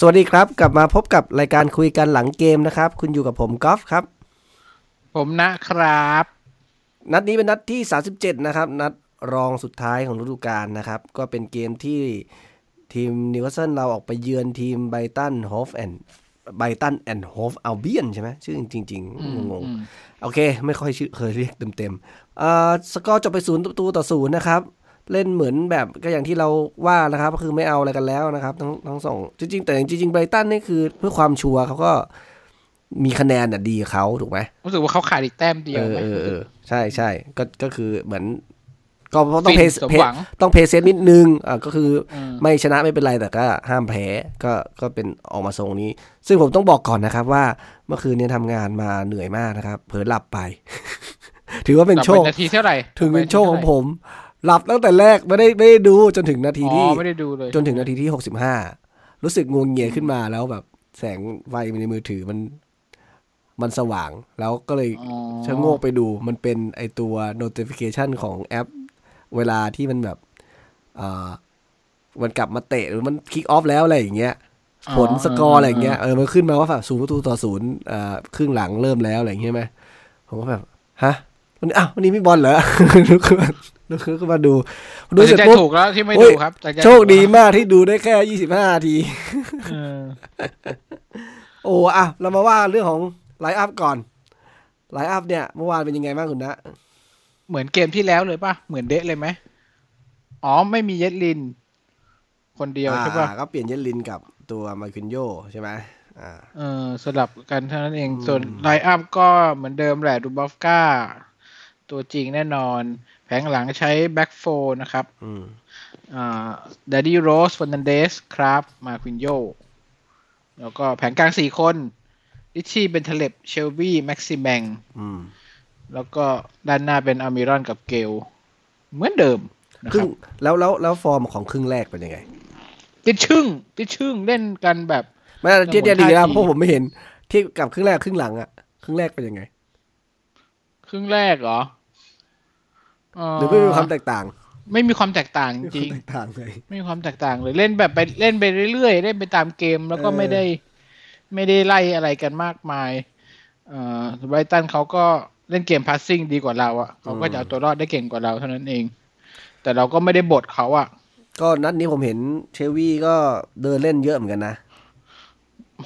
สวัสดีครับ กลับมาพบกับรายการคุยกันหลังเกมนะครับ คุณอยู่กับผมกอล์ฟครับ ผมนะครับ นัดนี้เป็นนัดที่ 37 นะครับ นัดรองสุดท้ายของฤดูกาลนะครับ ก็เป็นเกมที่ทีมนิวคาสเซิลเราออกไปเยือนทีมไบรท์ตันโฮฟแอนด์ ไบรท์ตันแอนด์โฮฟอัลเบียนใช่ไหมชื่อจริงๆงงๆโอเค ไม่ค่อยชื่อเคยเรียกเต็มๆอ่าสกอร์จบไปศูนย์ประตูต่อศูนย์นะครับ เล่นเหมือนแบบก็อย่างที่เราว่านะครับ ก็คือไม่เอาอะไรกันแล้วนะครับ ทั้งทั้งสองจริง ๆ แต่จริงๆไบรตันนี่คือเพื่อความชัวร์เขาก็มีคะแนนอะดีเขาถูกไหมรู้สึกว่าเขาขาดอีกแต้มเดียวเออไหมเออเออใช่ใช่ก็ก็คือเหมือน ก็ต้องฟิเพนย์สมหวังต้อง play safe นิดนึงอ่าก็คืออมไม่ชนะไม่เป็นไรแต่ก็ห้ามแพ้ก็ก็เป็นออกมาทรงนี้ ซึ่งผมต้องบอกก่อนนะครับว่าเมื่อคืนเนี้ทำงานมาเหนื่อยมากนะครับ เผลอหลับไป ถือว่าเป็นโชคต่อไปนาทีเท่าไหร่ถึงเป็นโชคของต่ไปผม หลับตั้งแต่แรกไม่ได้ไม่ได้ดูจนถึงนาทีนาทีที่เท่าไหร่อ๋อไม่ได้ดูเลยจนถึงนาทีที่หกสิบห้ารู้สึกงวงเงียขึ้นมาแล้วแบบแสงไฟในมือถือมันมันสว่างแล้วก็เลยอ๋อชะโงกไปดูมันเป็นไอตัว notification ของแอป เวลาที่มันแบบอ่ามันกลับมาเตะหรือมันคิกออฟแล้วอะไรอย่างเงี้ยผลสกอร์อะไรอย่างเงี้ยเออมันขึ้นมาว่าแบบศูนย์ประตูต่อศูนย์อ่าครึ่งหลังเริ่มแล้วอะไรอย่างเงี้ยไหมผมก็แบบฮะวันนี้อ้าววันนี้ไม่บอลเหรอลุกขึ้นมาลุกขึ้นมาดู ดูเสร็จตัดเสสิร็นใจปุ๊บถูกแล้วที่ไม่โอ้ยดูครับตัดสินใจโชคดีถูกมากที่ดูได้แค่ยี่สิบห้านาทีเออโอ้อะเรามาว่าเรื่องของ line up ก่อน line up เนี่ย เมื่อวานเป็นยังไงบ้างคุณนะ เหมือนเกมที่แล้วเลยป่ะ เหมือนเดะเลยไหมอ๋อ ไม่มีเยดลิน คนเดียวใช่ป่ะอ่าก็เปลี่ยนเยดลินกับตัวมานกิโยใช่ไหมอ่าเออสลับกันเท่านั้นเองอืมส่วนไลน์อัพก็เหมือนเดิมแหละดูบอฟก้า ตัวจริงแน่นอน แผงหลังใช้แบ็กโฟนะครับ อืมอ่าดดดี้โรสฟ r น a นเดสครับ มาควินโยแล้วก็แผงกลางสี่คนลิชชี่เป็นเทเลบเชลบี้แม็กซิแมงอืม แล้วก็ด้านหน้าเป็นอามิรอนกับเกล เหมือนเดิมนะคครึ่รังบแล้วแล้วแล้วฟอร์มของครึ่งแรกเป็นยังไง ติดชึ่งติดชึ่งเล่นกันแบบไม่เทียบเทียบดีท่านะทีเพราะผมไม่เห็นเทียบกับครึ่งแรกครึ่งหลังอะครึ่งแรกเป็นยังไง ครึ่งแรกเหรอเหรือไม่มีความแตกต่าง ไม่มีความแตกต่างจริงแตกต่างเลยไม่มีความแตกต่างเลยเล่นแบบไปเล่นไปเรื่อยๆเล่นไปตามเกมแล้วก็เออไม่ได้ ไม่ได้ไล่อะไรกันมากมาย เอ่อไบรตันเขาก็ เล่นเกมพาสซิ่งดีกว่าเราอะ่ะเขาก็จะเอาตัวรอดได้เก่งกว่าเราเท่านั้นเอง แต่เราก็ไม่ได้บทเขาอะ่ะ ก็นัดนี้ผมเห็นเชลวี่ก็เดินเล่นเยอะเหมือนกันนะ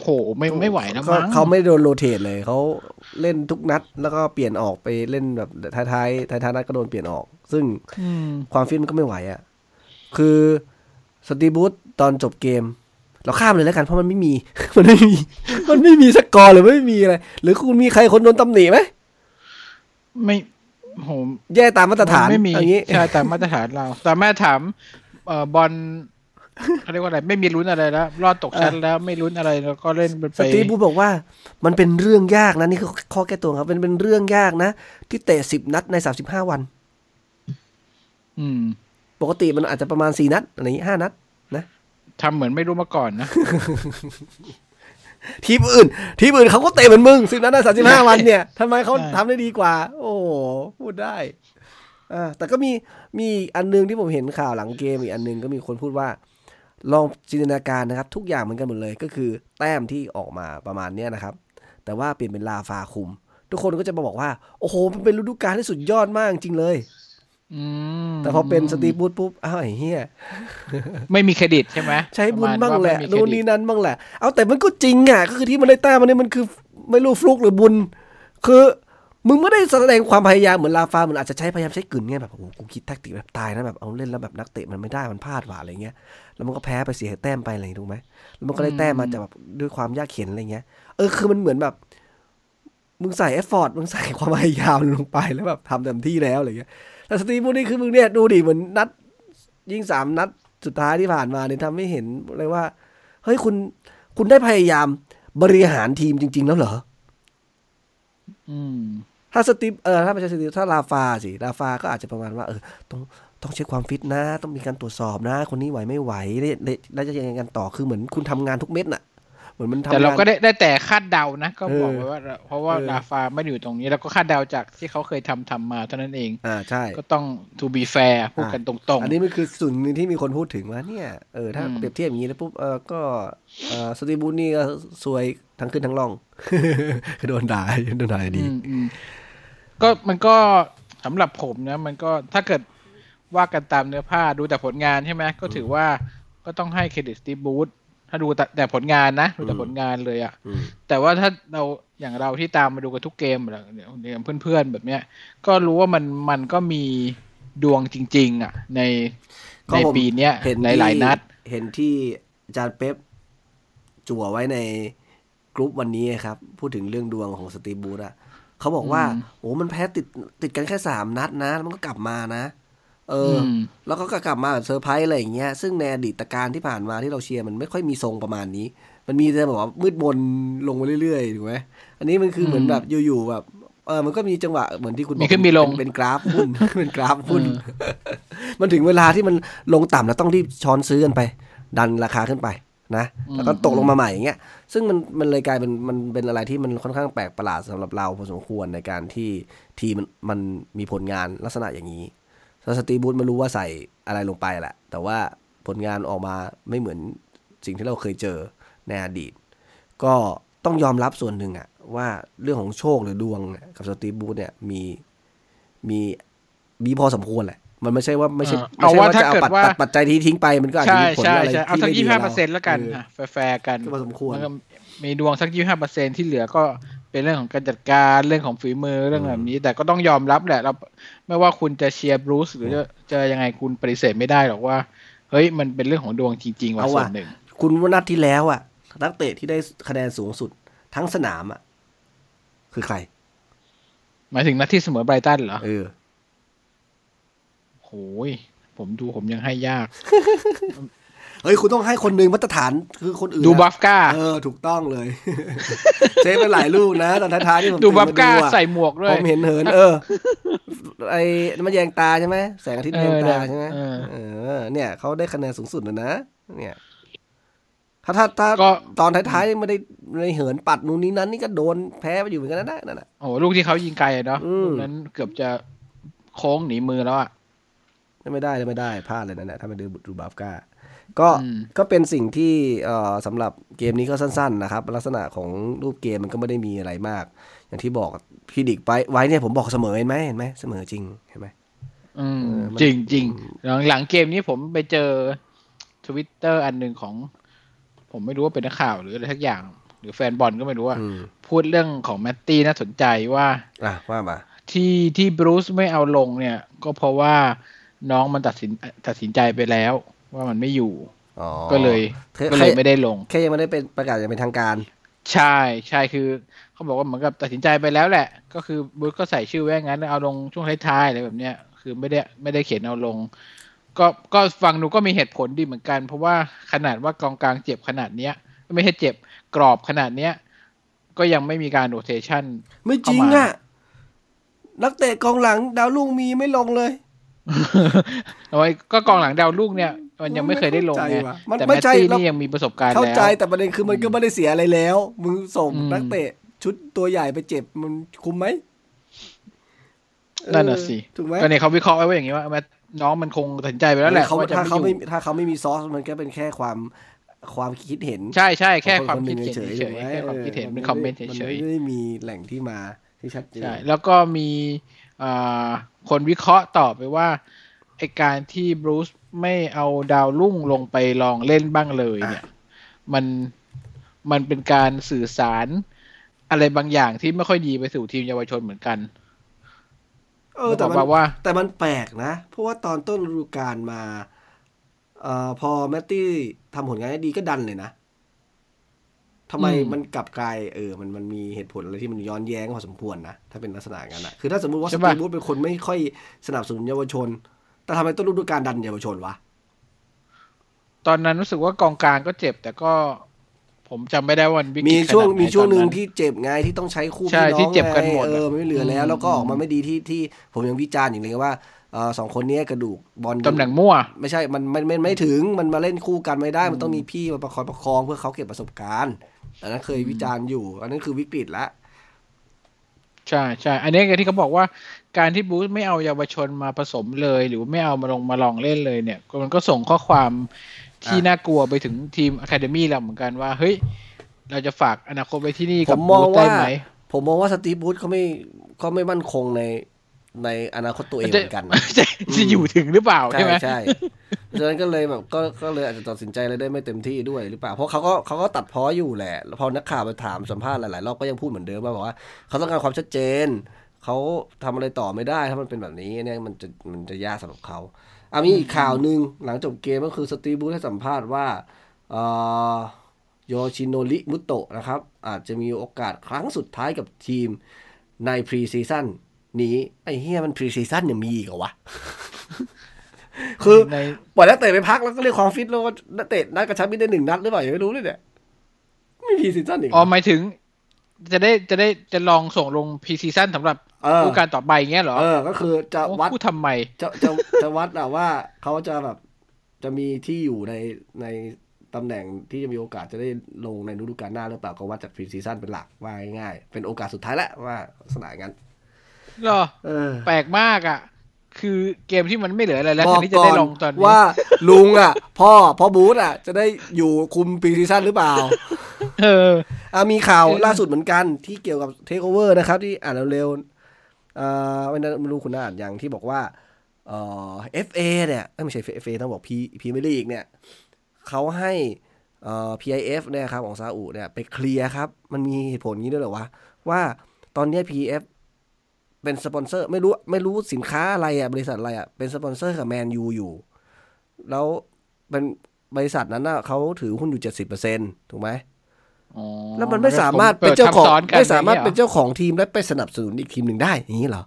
โหไม่ไม่ไหวนะก็มั้งเขาไม่โดนโรเตทเลยเขาเล่นทุกนัด แล้วก็เปลี่ยนออกไปเล่นแบบท้ายๆท้ายๆนัดก็โดนเปลี่ยนออก ซึ่งอืมความฟิตมันก็ไม่ไหวอะ่ะ คือสตีบูธตอนจบเกม เราข้ามเลยแล้วกันเพราะมันไม่มี มันไม่มี มันไม่มีสกอร์หรือไม่มีอะไร หรือคุณมีใครคนโดนตำหนิไหม ไม่โหแย่ตามมาตรฐานไม่มีอย่างนี้ใช่ตามมาตรฐานเราแต่แม่ถามเอ่อบอลเขาเรียกว่าอะไรไม่มีลุ้นอะไรแล้วรอดตกชั้นแล้วไม่ลุ้นอะไรแล้วก็เล่นไปสตีบูธบอกว่า มันเป็นเรื่องยากนะนี่คือข้อแก้ตัวครับเป็นเป็นเรื่องยากนะ ที่เตะสิบนัดในสามสิบห้าวัน อืม ปกติมันอาจจะประมาณสี่นัดอะไรอย่างนี้ห้านัดทำเหมือนไม่รู้มาก่อนนะ ทีมอื่น ทีมอื่นเขาก็เตะเหมือนมึงสิบนัดในสามสิบห้าวันเนี่ยทำไมเขาใช่ทำได้ดีกว่า โอ้โหพูดได้อ่าแต่ก็มีมีอีกอันหนึงที่ผมเห็นข่าวหลังเกมอีกอันหนึงก็มีคนพูดว่า ลองจินตนาการนะครับ ทุกอย่างเหมือนกันหมดเลยก็คือ แต้มที่ออกมาประมาณเนี้ยนะครับ แต่ว่าเปลี่ยนเป็นลาฟาคุม ทุกคนก็จะมาบอกว่า โอ้โหมันเป็นฤดูกาลที่สุดยอดมากจริงเลยอืม แต่พอเป็นสตีฟบูธปุ๊บ อ้าวไอ้เหี้ย ไม่มีเครดิตใช่ไหมใช้บุญประมณบ้างแหละว่าไม่มีเครนู่นนี่นั้นบ้างแหละ เอาแต่มันก็จริงอะ ก็คือที่มันได้แต้มมันเนี่ยมันคือไม่รู้ฟลุกหรือบุญ คือมึงไม่ได้แสดงความพยายามเหมือนราฟาเหมือนอาจจะใช้พยายามใช้กลืนไงแบบโอ้โหกูคิด tactic แบบตายนะแบบเอาเล่นแล้วแบบนักเตะมันไม่ได้มันพลาดว่ะอะไรเงี้ย แล้วมันก็แพ้ไปเสียแต้มไปอะไรอย่างงี้ถูกไหมแล้วมันก็ได้แต้มมาจากแบบด้วยความยากเข็ญอะไรเงี้ย เออคือมันเหมือนแบบมึงใส่ effort มึงใส่ความพยายามลงไปแล้วแบบทำเต็มที่แล้วอะไรเงี้ย แต่สตีฟพวกนี้คือมึงเนี่ยดูดิเหมือนนัด ยิงสามนัดสุดท้ายที่ผ่านมาเนี่ยทำให้เห็นเลยว่า เฮ้ยคุณคุณได้พยายามบริหารทีมจริง ๆ แล้วเหรออืมถ้าสตีฟเออถ้าไม่ใช่สตีฟถ้าลาฟาสิลาฟาก็อาจจะประมาณว่าเออต้องต้องเช็คความฟิตนะ ต้องมีการตรวจสอบนะ คนนี้ไหวไม่ไหวแล้วแล้วแล้วจะยังไงกันต่อคือเหมือนคุณทำงานทุกเม็ดน่ะเห มือนมันทำแต่เรางนก็ได้ได้แต่คาดเดานะ ก็บอกเออไว้ว่า เพราะว่าเออลาฟาไม่ได้อยู่ตรงนี้แล้วก็คาดเดาจากที่เขาเคยทำทำมาเท่านั้นเอง อ่าใช่ ก็ต้อง to be fair พูดอะกันตรงอันนี้มันคือส่วนหนึ่งที่มีคนพูดถึงว่าเนี่ยเออถ้าอืมเปรียบเทียบอย่างนี้แล้วปุ๊บเออก็เออสตีบูธนี่ก็ซวยทั้งขึ้นทั้งล่องคือโดนด่าโดนด่าๆดีอืมอืมก็มันก็สำหรับผมนะมันก็ถ้าเกิดว่ากันตามเนื้อผ้าดูแต่ผลงานใช่ไหมก็ถือว่าก็ต้องให้เครดิตสตีบูธ ถ้าดูแต่แต่ผลงานนะดูแต่ผลงานเลยอะอืมแต่ว่าถ้าเราอย่างเราที่ตามมาดูกันทุกเกมแบบอย่างเพื่อนๆแบบเนี้ย ก็รู้ว่ามันมันก็มีดวงจริง ๆ อะ ในก็ในผมปีเนี้ยเห็นหที่ลายๆนัด เห็นที่อาจารย์เป๊ปจั่วไว้ในกรุ๊ปวันนี้ครับ พูดถึงเรื่องดวงของสตีบูธอะเขาบอกว่าอืมโอ้มันแพ้ติดติดกันแค่สามนัดนะ แล้วมันก็กลับมานะ เอออมแล้วก็กลับมาแบบเซอร์ไพรส์อะไรอย่างเงี้ย ซึ่งในอดีตการที่ผ่านมาที่เราเชียร์มันไม่ค่อยมีทรงประมาณนี้ มันมีแต่แบบว่ามืดมนลงมาเรื่อยๆถูกไหมอันนี้มันคือเหมือนแบบอยู่ๆแบบเออ มันก็มีจังหวะเหมือนที่คุณบอกมีขึ้นมีลงเป็นเป็นกราฟหุ้น เป็นกราฟหุ้น มันถึงเวลาที่มันลงต่ำแล้วต้องรีบช้อนซื้อกันไป ดันราคาขึ้นไปนะ แล้วก็ตกลงมาใหม่อย่างเงี้ย ซึ่งมันมันเลยกลายเป็นมันเป็นอะไรที่มันค่อนข้างแปลกประหลาดสำหรับเราพอสมควรในการที่ทีมมันมันมีผลงานลักษณะอย่างนี้แล้ว สตีบูธไม่รู้ว่าใส่อะไรลงไปแหละ แต่ว่าผลงานออกมาไม่เหมือนสิ่งที่เราเคยเจอในอดีต ก็ต้องยอมรับส่วนหนึ่งอะว่าเรื่องของโชคหรือดวงเนี่ยกับสตีบูธเนี่ยมีมีมีพอสมควรแหละมันไม่ใช่ว่าไม่ใช่เออไม่ใช่เอาว่าว่าจะเอาถ้าเกิดปัดว่าปัดปัจจัยที่ทิ้งไปมันก็อาจจะใช่มีผลใช่อะไรใช่เอาที่สักไม่ดียี่กับห้าเราเปอร์เซ็นต์แล้วกันเอออะแฟร์ๆกันก็พอสมควรแล้วก็มีดวงสักยี่ห้าเปอร์เซ็นที่เหลือก็ เป็นเรื่องของการจัดการเรื่องของฝีมือเรื่องแบบนี้ แต่ก็ต้องยอมรับแหละเราไม่ว่าคุณจะเชียร์บรูซหรือจะจะยังไงคุณปฏิเสธไม่ได้หรอกว่า เฮ้ยมันเป็นเรื่องของดวงจริงๆว่าเอาส่วว่ะนหนึ่ง คุณว่านัดที่แล้วอะนักเตะที่ได้คะแนนสูงสุดทั้งสนามอะ คือใคร หมายถึงนัดที่เสมอไบรตันเหรอเออโหยผมดูผมยังให้ยาก เฮ้ยคุณต้องให้คนหนึ่งมาตรฐานคือคนอื่นดูนะบัฟก้าเออถูกต้องเลยเซฟไปหลายลูกนะตอนท้ายๆที่ผมดูตื่นบัฟมาก้าอะใส่หมวกด้วผยมเห็นเหินเออไอ้มันแยงตาใช่ไหมแสงอาทิตย์เอแยองตาใช่ไหมเออเออ เนี่ยเขาได้คะแนนสูงสุดเลยนะ เนี่ยถ้าถ้าถ้าก็ตอนท้ายๆไม่ได้ไม่ได้เหินปัดนู่นนี่นั้นนี่ก็โดนแพ้ไปอยู่เหมือนกันนะนั่นน่ะโอ้โหลูกที่เขายิงไกลอะเนาะอืมลูกนั้นเกือบจะโค้งหนีมือแล้วอะไม่ได้เลยไม่ได้พลาดเลยนั่นแหละถ้าไม่ดูดูบราฟก้า ก็อืมก็เป็นสิ่งที่เอ่อสำหรับเกมนี้ก็สั้น ๆ นะครับ ลักษณะของรูปเกมมันก็ไม่ได้มีอะไรมาก อย่างที่บอก predict ไปไว้เนี่ยผมบอกเสมอเห็นไหมเห็นไหมเสมอจริงเห็นไหมอืมเออมันจริงจริงหลังหลังเกมนี้ผมไปเจอทวิตเตอร์อันหนึ่งของ ผมไม่รู้ว่าเป็นนักข่าวหรืออะไรสักอย่าง หรือแฟนบอลก็ไม่รู้ว่าอืมพูดเรื่องของแมตตี้น่าสนใจว่าอะว่ามาที่ที่บรูซไม่เอาลงเนี่ย ก็เพราะว่าน้องมันตัดสินตัดสินใจไปแล้ว ว่ามันไม่อยู่อ๋อก็เลยแค่ก็เลยไม่ได้ลง แค่ยังไม่ได้เป็นประกาศอย่างเป็นทางการ ใช่ใช่คือเขาบอกว่าเหมือนกับตัดสินใจไปแล้วแหละ ก็คือบูธก็ใส่ชื่อไว้งั้นแล้วเอาลงช่วงท้ายๆอะไรแบบเนี้ยคือไม่ได้ไม่ได้เขียนเอาลง ก็ก็ฟังดูก็มีเหตุผลดีเหมือนกัน เพราะว่าขนาดว่ากองกลางเจ็บขนาดเนี้ย ไม่ใช่เจ็บกรอบขนาดเนี้ยก็ยังไม่มีการโรเทชันไม่จริงเข้ามาอะนักเตะกองหลังดาวรุ่งมีไม่ลงเลยเอาไว้ก็กองหลังดาวลูกเนี่ย มันยังไม่เคยได้ลงไงเข้าใจว่ะมันแต่ไม่แมตใช่ตี้แล้วนี่ยังมีประสบการณ์เข้าแล้วใจแต่ประเด็นคือมันก็ไม่ได้เสียอะไรแล้ว มึงส่งอืมนักเตะ ชุดตัวใหญ่ไปเจ็บมันคุ้มไหมนั่นน่ะสิเออถูกไหมก็เนี่ยเขาวิเคราะห์ไว้ว่าอย่างนี้ว่าแมตน้องมันคงตัดสินใจไปแล้วแหละเขาว่าจะถ้าไม่เขาอไม่ยู่ถ้าเขาไม่มีซอสมันก็เป็นแค่ความความคิดเห็น ใช่ใช่แค่ของความนคิดนหเห็นเฉยๆเฉถูกยไหมๆแค่ความคิดเห็นออเป็นคอมเมนต์มันเฉยไม่ได้มีแหล่งที่มาที่ชัดเจๆนใช่แล้วก็มีอ่าคนวิเคราะห์ต่อไปว่า ไอการที่บรูซไม่เอาดาวรุ่งลงไปลองเล่นบ้างเลยเนี่ย มันมันเป็นการสื่อสารอะไรบางอย่างที่ไม่ค่อยดีไปสู่ทีมเยาวชนเหมือนกัน เออ แต่บมัอนกว่า แต่มันแปลกนะ เพราะว่าตอนต้นฤดูกาลมาเอ่อพอแมตตี้ทำผลงานได้ดีก็ดันเลยนะทำไมอืมมันกลับกลายเออมันมันมีเหตุผลอะไรที่มันย้อนแย้งพอสมควรนะ ถ้าเป็นลักษณะอย่างนั้นนะคือถ้าสมมติว่าสใช่ตีปะบูธเป็นคนไม่ค่อยสนับสนุนเยาวชน แต่ทำไมต้นฤดูกาลดันเยาวชนวะ ตอนนั้นรู้สึกว่ากองกลางก็เจ็บ แต่ก็ผมจำไม่ได้ว่ามันวิกฤตมีช่วงขนาดไหนมีช่วงหนึ่งตอที่เจบไงที่ต้องใช้คู่ใช่พี่น้องที่เจ็บกันหมดไงเออไม่เหลือแล้วอืมแล้วก็ออกมาไม่ดีที่ที่ผมยังวิจารณ์อย่างเลยว่าเออสองคนเนี้ยกระดูกบอลตำแหน่งมั่ว ไม่ใช่มันมันมันไม่ถึงมันมาเล่นคู่กันไม่ได้ มันต้องมีพี่มาประคองประคองเพื่อเขาเก็บประสบการณ์อันนั้นเคยวิจารณ์อยู่ อันนั้นคือวิกฤตละ ใช่ใช่ อันนี้ไงที่เขาบอกว่าการที่บูธไม่เอาเยาวชนมาผสมเลย หรือไม่เอามาลงมาลองเล่นเลยเนี่ย มันก็ส่งข้อความที่น่ากลัวไปถึงทีมอะคาเดมี่เราเหมือนกันว่า เฮ้ย เราจะฝากอนาคตไว้ที่นี่กับบูธได้ไหมผมมองว่าสตีบูธเขาไม่เขาไม่มั่นคงใน ในอนาคตตัวเองเหมือนกันจะจะอยู่ถึงหรือเปล่าใช่ใช่ไหมใช่เพราะฉะนั้นก็เลยแบบก็ก็เลยอาจจะตัดสินใจอะไรได้ไม่เต็มที่ด้วยหรือเปล่าเพราะเขาก็เขาก็ตัดพ้ออยู่แหละแล้วพอนักข่าวไปถามสัมภาษณ์หลายๆรอบก็ยังพูดเหมือนเดิมว่าบอกว่าเขาต้องการความชัดเจนเขาทำอะไรต่อไม่ได้ถ้ามันเป็นแบบนี้เนี่ยมันจะมันจะยากสำหรับเขาอะมีอีกข่าวหนึ่งหลังจบเกมก็คือสตีฟบรูซให้สัมภาษณ์ว่าเอ่อโยชิโนริมุโตะนะครับ อาจจะมีโอกาสครั้งสุดท้ายกับทีมใน pre-season นี้ไอ้เฮียมัน pre-season ยังมีอีกเหรอวะ คือในปล่อยนักเตะไปพักแล้วก็เรียกความฟิตแล้วว่านักเตะนัดกระชับมิตรได้หนึ่งนัดหรือเปล่ายังไม่รู้เลยเนี่ยไม่มี season อีกเหรออ๋อหมายถึง จะได้จะได้จะลองส่งลง pre-season สำหรับเออฤดูกาลต่อไปเงี้ยเหรอเออก็คือจะโอ้วัดพูดทำไมจะจะจะวัดอะว่าเขาจะแบบจะมีที่อยู่ในในตำแหน่งที่จะมีโอกาสจะได้ลงในฤดูกาลหน้าหรือเปล่าก็วัดจาก pre-season เป็นหลักว่าง่ายๆเป็นโอกาสสุดท้ายแล้วว่าลักษณะอย่างนั้นเหรอเออแปลกมากอะ คือเกมที่มันไม่เหลืออะไรแล้วบแทอกนที่จะก่อได้นลงตอนนี้ว่าลุงอะ พ่อพ่อบรูซอะ จะได้อยู่คุม pre-season หรือเปล่า เอออะมีข่าวเออล่าสุดเหมือนกันที่เกี่ยวกับเทคโอเวอร์นะครับ ที่อ่านเร็วๆอ่าไม่ไม่รู้คุณอ่านอย่างที่บอกว่าเอ่อ FA เนี่ยเอ้ยไม่ใช่ FA ต้องบอก P พีเมลีกเนี่ยเขาให้เอ่อ PIF เนี่ยครับของซาอุเนี่ยไปเคลียร์ครับ มันมีเหตุผลนี้ด้วยเหรอวะ ว่าตอนเนี้ย PIF เป็นสปอนเซอร์ ไม่รู้ไม่รู้สินค้าอะไรอะ บริษัทอะไรอะ เป็นสปอนเซอร์กับแมนยูอยู่ แล้วเป็นบริษัทนั้นน่ะเขาถือหุ้นอยู่เจ็ดสิบเปอร์เซ็นถูกไหมอ๋อแล้วมันไม่สามารถเป็นเจ้าของปิดทับซ้นกันไม่สามารถอย่งเป็นงี้ยหอเจ้าของทีมและไปสนับสนุนอีกทีมหนึ่งได้อย่างนี้เหรอ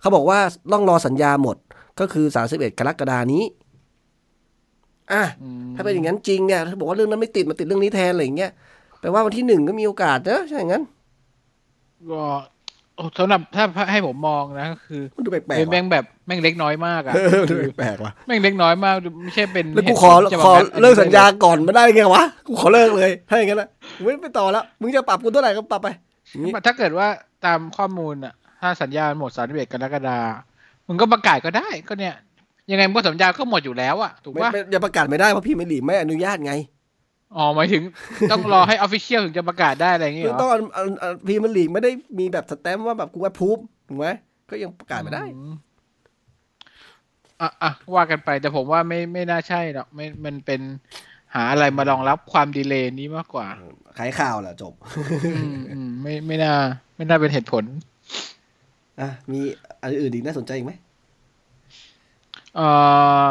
เขาบอกว่าต้องรอสัญญาหมดก็คือ31กรกฎานี้อะอืมถ้าเป็นอย่างนั้นจริงเนี่ยถ้าบอกว่าเรื่องนั้นไม่ติดมาติดเรื่องนี้แทนอะไรอย่างเงี้ยแปลว่าวันที่หนึ่งก็มีโอกาสนะใช่อย่างนั้นก็โอ้ สำหรับถ้าให้ผมมองนะก็คือมันดูแปลกเป็นๆแม่ว่ะงแบบแม่งเล็กน้อยมากอะเออมันดูแปลกๆว่ะแม่งเล็กน้อยมากไม่ใช่เป็นแล้วกูเหตุขอผลจะขอมาแบบเลิกสัญญาก่อนไม่ได้ไงวะกูขอเลิกเลยถ้าอย่างนั้นนะกูไม่ไปต่อแล้วมึงจะปรับกูเท่าไหร่ก็ปรับไปอย่างนี้ถ้าเกิดว่าตามข้อมูลอะ ถ้าสัญญาหมดสามสิบเอ็ดกรกฎามึงก็ประกาศก็ได้ก็เนี่ย ยังไงมันก็สัญญาก็หมดอยู่แล้วอะถูกไม่ปะไม่อย่าประกาศไม่ได้เพราะพี่ไม่หลีไม่อนุญาตไง อ๋อหมายถึงต้องรอให้ออฟฟิเชียลถึงจะประกาศได้อะไรอย่างเงี้ยคือเหรต้องออันอันพรีเมียร์ลีกไม่ได้มีแบบสแตมป์ว่าแบบกูว่าพูบถูกไหมก็ยังประกาศไม่ได้อืมอะอะว่ากันไปแต่ผมว่าไม่ไม่น่าใช่หรอกไม่มันเป็นหาอะไรมารองรับความดีเลย์นี้มากกว่าขายข่าวแหละจบอืมอืมไม่ไม่น่า ไม่น่าเป็นเหตุผลอะมีอันอื่นอีกน่าสนใจอีกไหมเอ่อ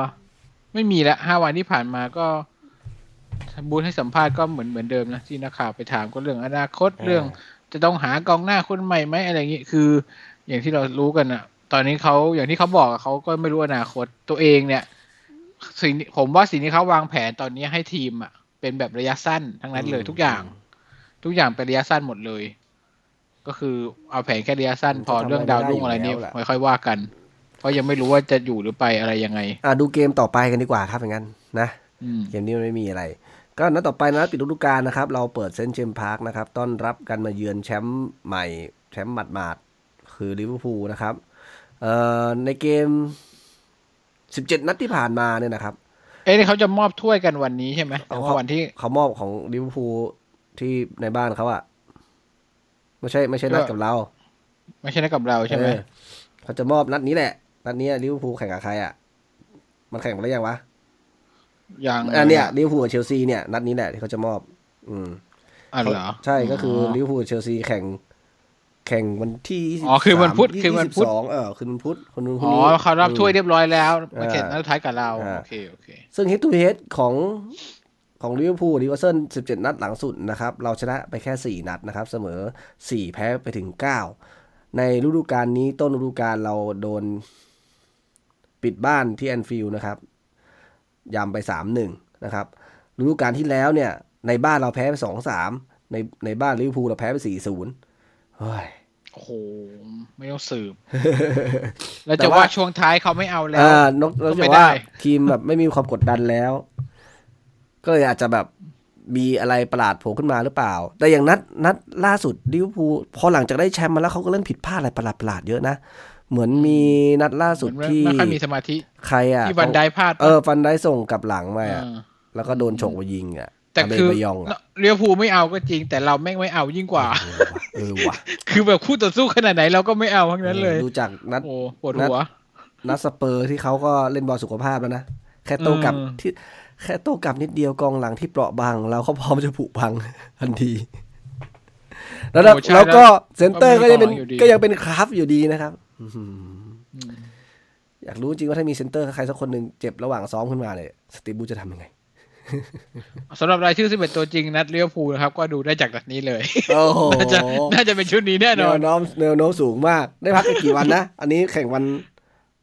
ไม่มีละห้าวันที่ผ่านมาก็ บูธให้สัมภาษณ์ก็เหมือนเหมือนเดิมนะที่นักข่าวไปถามก็เรื่องอนาคตเรื่อง จะต้องหากองหน้าคนใหม่ไหมอะไรอย่างงี้คือ อย่างที่เรารู้กันอะตอนนี้เขาอย่างที่เขาบอกอะเขาก็ไม่รู้อนาคตตัวเองเนี่ย สิ่งที่ผมว่าสิ่งที่เขาวางแผนตอนนี้ให้ทีมอะเป็นแบบระยะสั้นทั้งนั้นเลยทุกอย่าง ทุกอย่างเป็นระยะสั้นหมดเลย ก็คือเอาแผนแค่ระยะสั้น พอเรื่องดาวรุ่งอะไรนี่ไม่ค่อยว่ากัน เพราะยังไม่รู้ว่าจะอยู่หรือไปอะไรยังไง อะดูเกมต่อไปกันดีกว่าครับอย่างนั้นนะอืมเกมนี้มันไม่มีอะไร ก็นัดต่อไปนะปิดฤดูกาลนะครับ เราเปิดเซนต์เจมส์พาร์คนะครับ ต้อนรับกันมาเยือนแชมป์ใหม่แชมป์หมาดๆคือลิเวอร์พูลนะครับเอ่อในเกม 17 นัดที่ผ่านมาเนี่ยนะครับ เอ้ยนี่เขาจะมอบถ้วยกันวันนี้ใช่ไหมแต่เอาว่าเขาวันที่เขามอบของลิเวอร์พูลที่ในบ้านเขาอะไม่ใช่ไม่ใช่นัดกับเรา ไม่ใช่นัดกับเราใช่ไหมเออเขาจะมอบนัดนี้แหละนัดนี้ลิเวอร์พูลแข่งกับใครอะมันแข่งไปแล้วยังวะอ ย่างอันเนี้ยลิเวอร์พูลกับเชลซีเนี่ยนัดนี้แหละที่เขาจะมอบ อืมอะเหรอใช่ก็คือลิเวอร์พูลกับเชลซีแข่ง แข่งวันที่อ๋อคือวันพุธยี่คือวันสิบพุธสองเออคือวันพุธคนนู้นคนอ๋อนี้เขารับถ้วยเรียบร้อยแล้วอ่ามาแข่งนัดสุดท้ายกับเราอ่าโอเคโอเค ซึ่ง head to head ของของลิเวอร์พูลลิเวอร์เซนสิบเจ็ดนัดหลังสุดนะครับ เราชนะไปแค่สี่นัดนะครับ เสมอสี่แพ้ไปถึงเก้าในฤดูกาลนี้ต้นฤดูกาลเราโดนปิดบ้านที่แอนฟิลด์นะครับ ยำไปสามหนึ่งนะครับฤดูกาลที่แล้วเนี่ย ในบ้านเราแพ้ไปสองสามในในบ้านลิเวอร์พูลเราแพ้ไปสี่ศูนย์เฮ้ยโอ้โห ไม่ต้องสืบ แล้วแต่จะว่าว่าช่วงท้ายเขาไม่เอาแล้วอ่านกนกก็ไม่จะว่าได้ทีมแบบไม่มีความกดดันแล้ว ก็เลยอาจจะแบบมีอะไรประหลาดโผล่ขึ้นมาหรือเปล่า แต่อย่างนัดนัดล่าสุดลิเวอร์พูลพอหลังจากได้แชมป์มาแล้วเขาก็เริ่มผิดพลาดอะไรประหลาดประหลาดๆเยอะนะ เหมือนมีนัดล่าสุดเหมือนที่ไม่ค่อยมีสมาธิใครอะที่วันไดพลาด เออฟันได้ส่งกลับหลังมาเออะอแล้วก็โดนฉกมายิงอะแต่าเบคือไปยองอะเรียวภูลไม่เอาก็จริง แต่เราแม่งไม่เอายิ่งกว่า เออว่ะคือแบบคู่ต่อสู้ขนาดไหนเราก็ไม่เอาทั้งนั้นเลย ดูจากนัดโอ้ปวดหัวนัดสเปอร์ที่เขาก็เล่นบอลสุขภาพแล้วนะ แค่โต้กลับเออที่แค่โต้กลับนิดเดียวกองหลังที่เปราะบางเราก็พร้อมจะผุพังทันที แล้วเราโอ้ใช่แล้วก็เซนเตอร์ก็ก็มียังเป็นกองหลังอยู่ดีก็ยังเป็นคราฟอยู่ดีนะครับ อื้อหืออืมอยากรู้จริงว่าถ้ามีเซนเตอร์ใครสักคนหนึ่งเจ็บระหว่างซ้อมขึ้นมาเนี่ยสตีฟบูธจะทำยังไงสำหรับรายชื่อ 11 ตัวจริงนัดเลี้ยวภูลนะครับ ก็ดูได้จากนัดนี้เลยโอ้โหน่าจะน่าจะเป็นชุดนี้แน่แนนอวนโน้มแนวโน้มสูงมาก ได้พักไปกี่วันนะ อันนี้แข่งวัน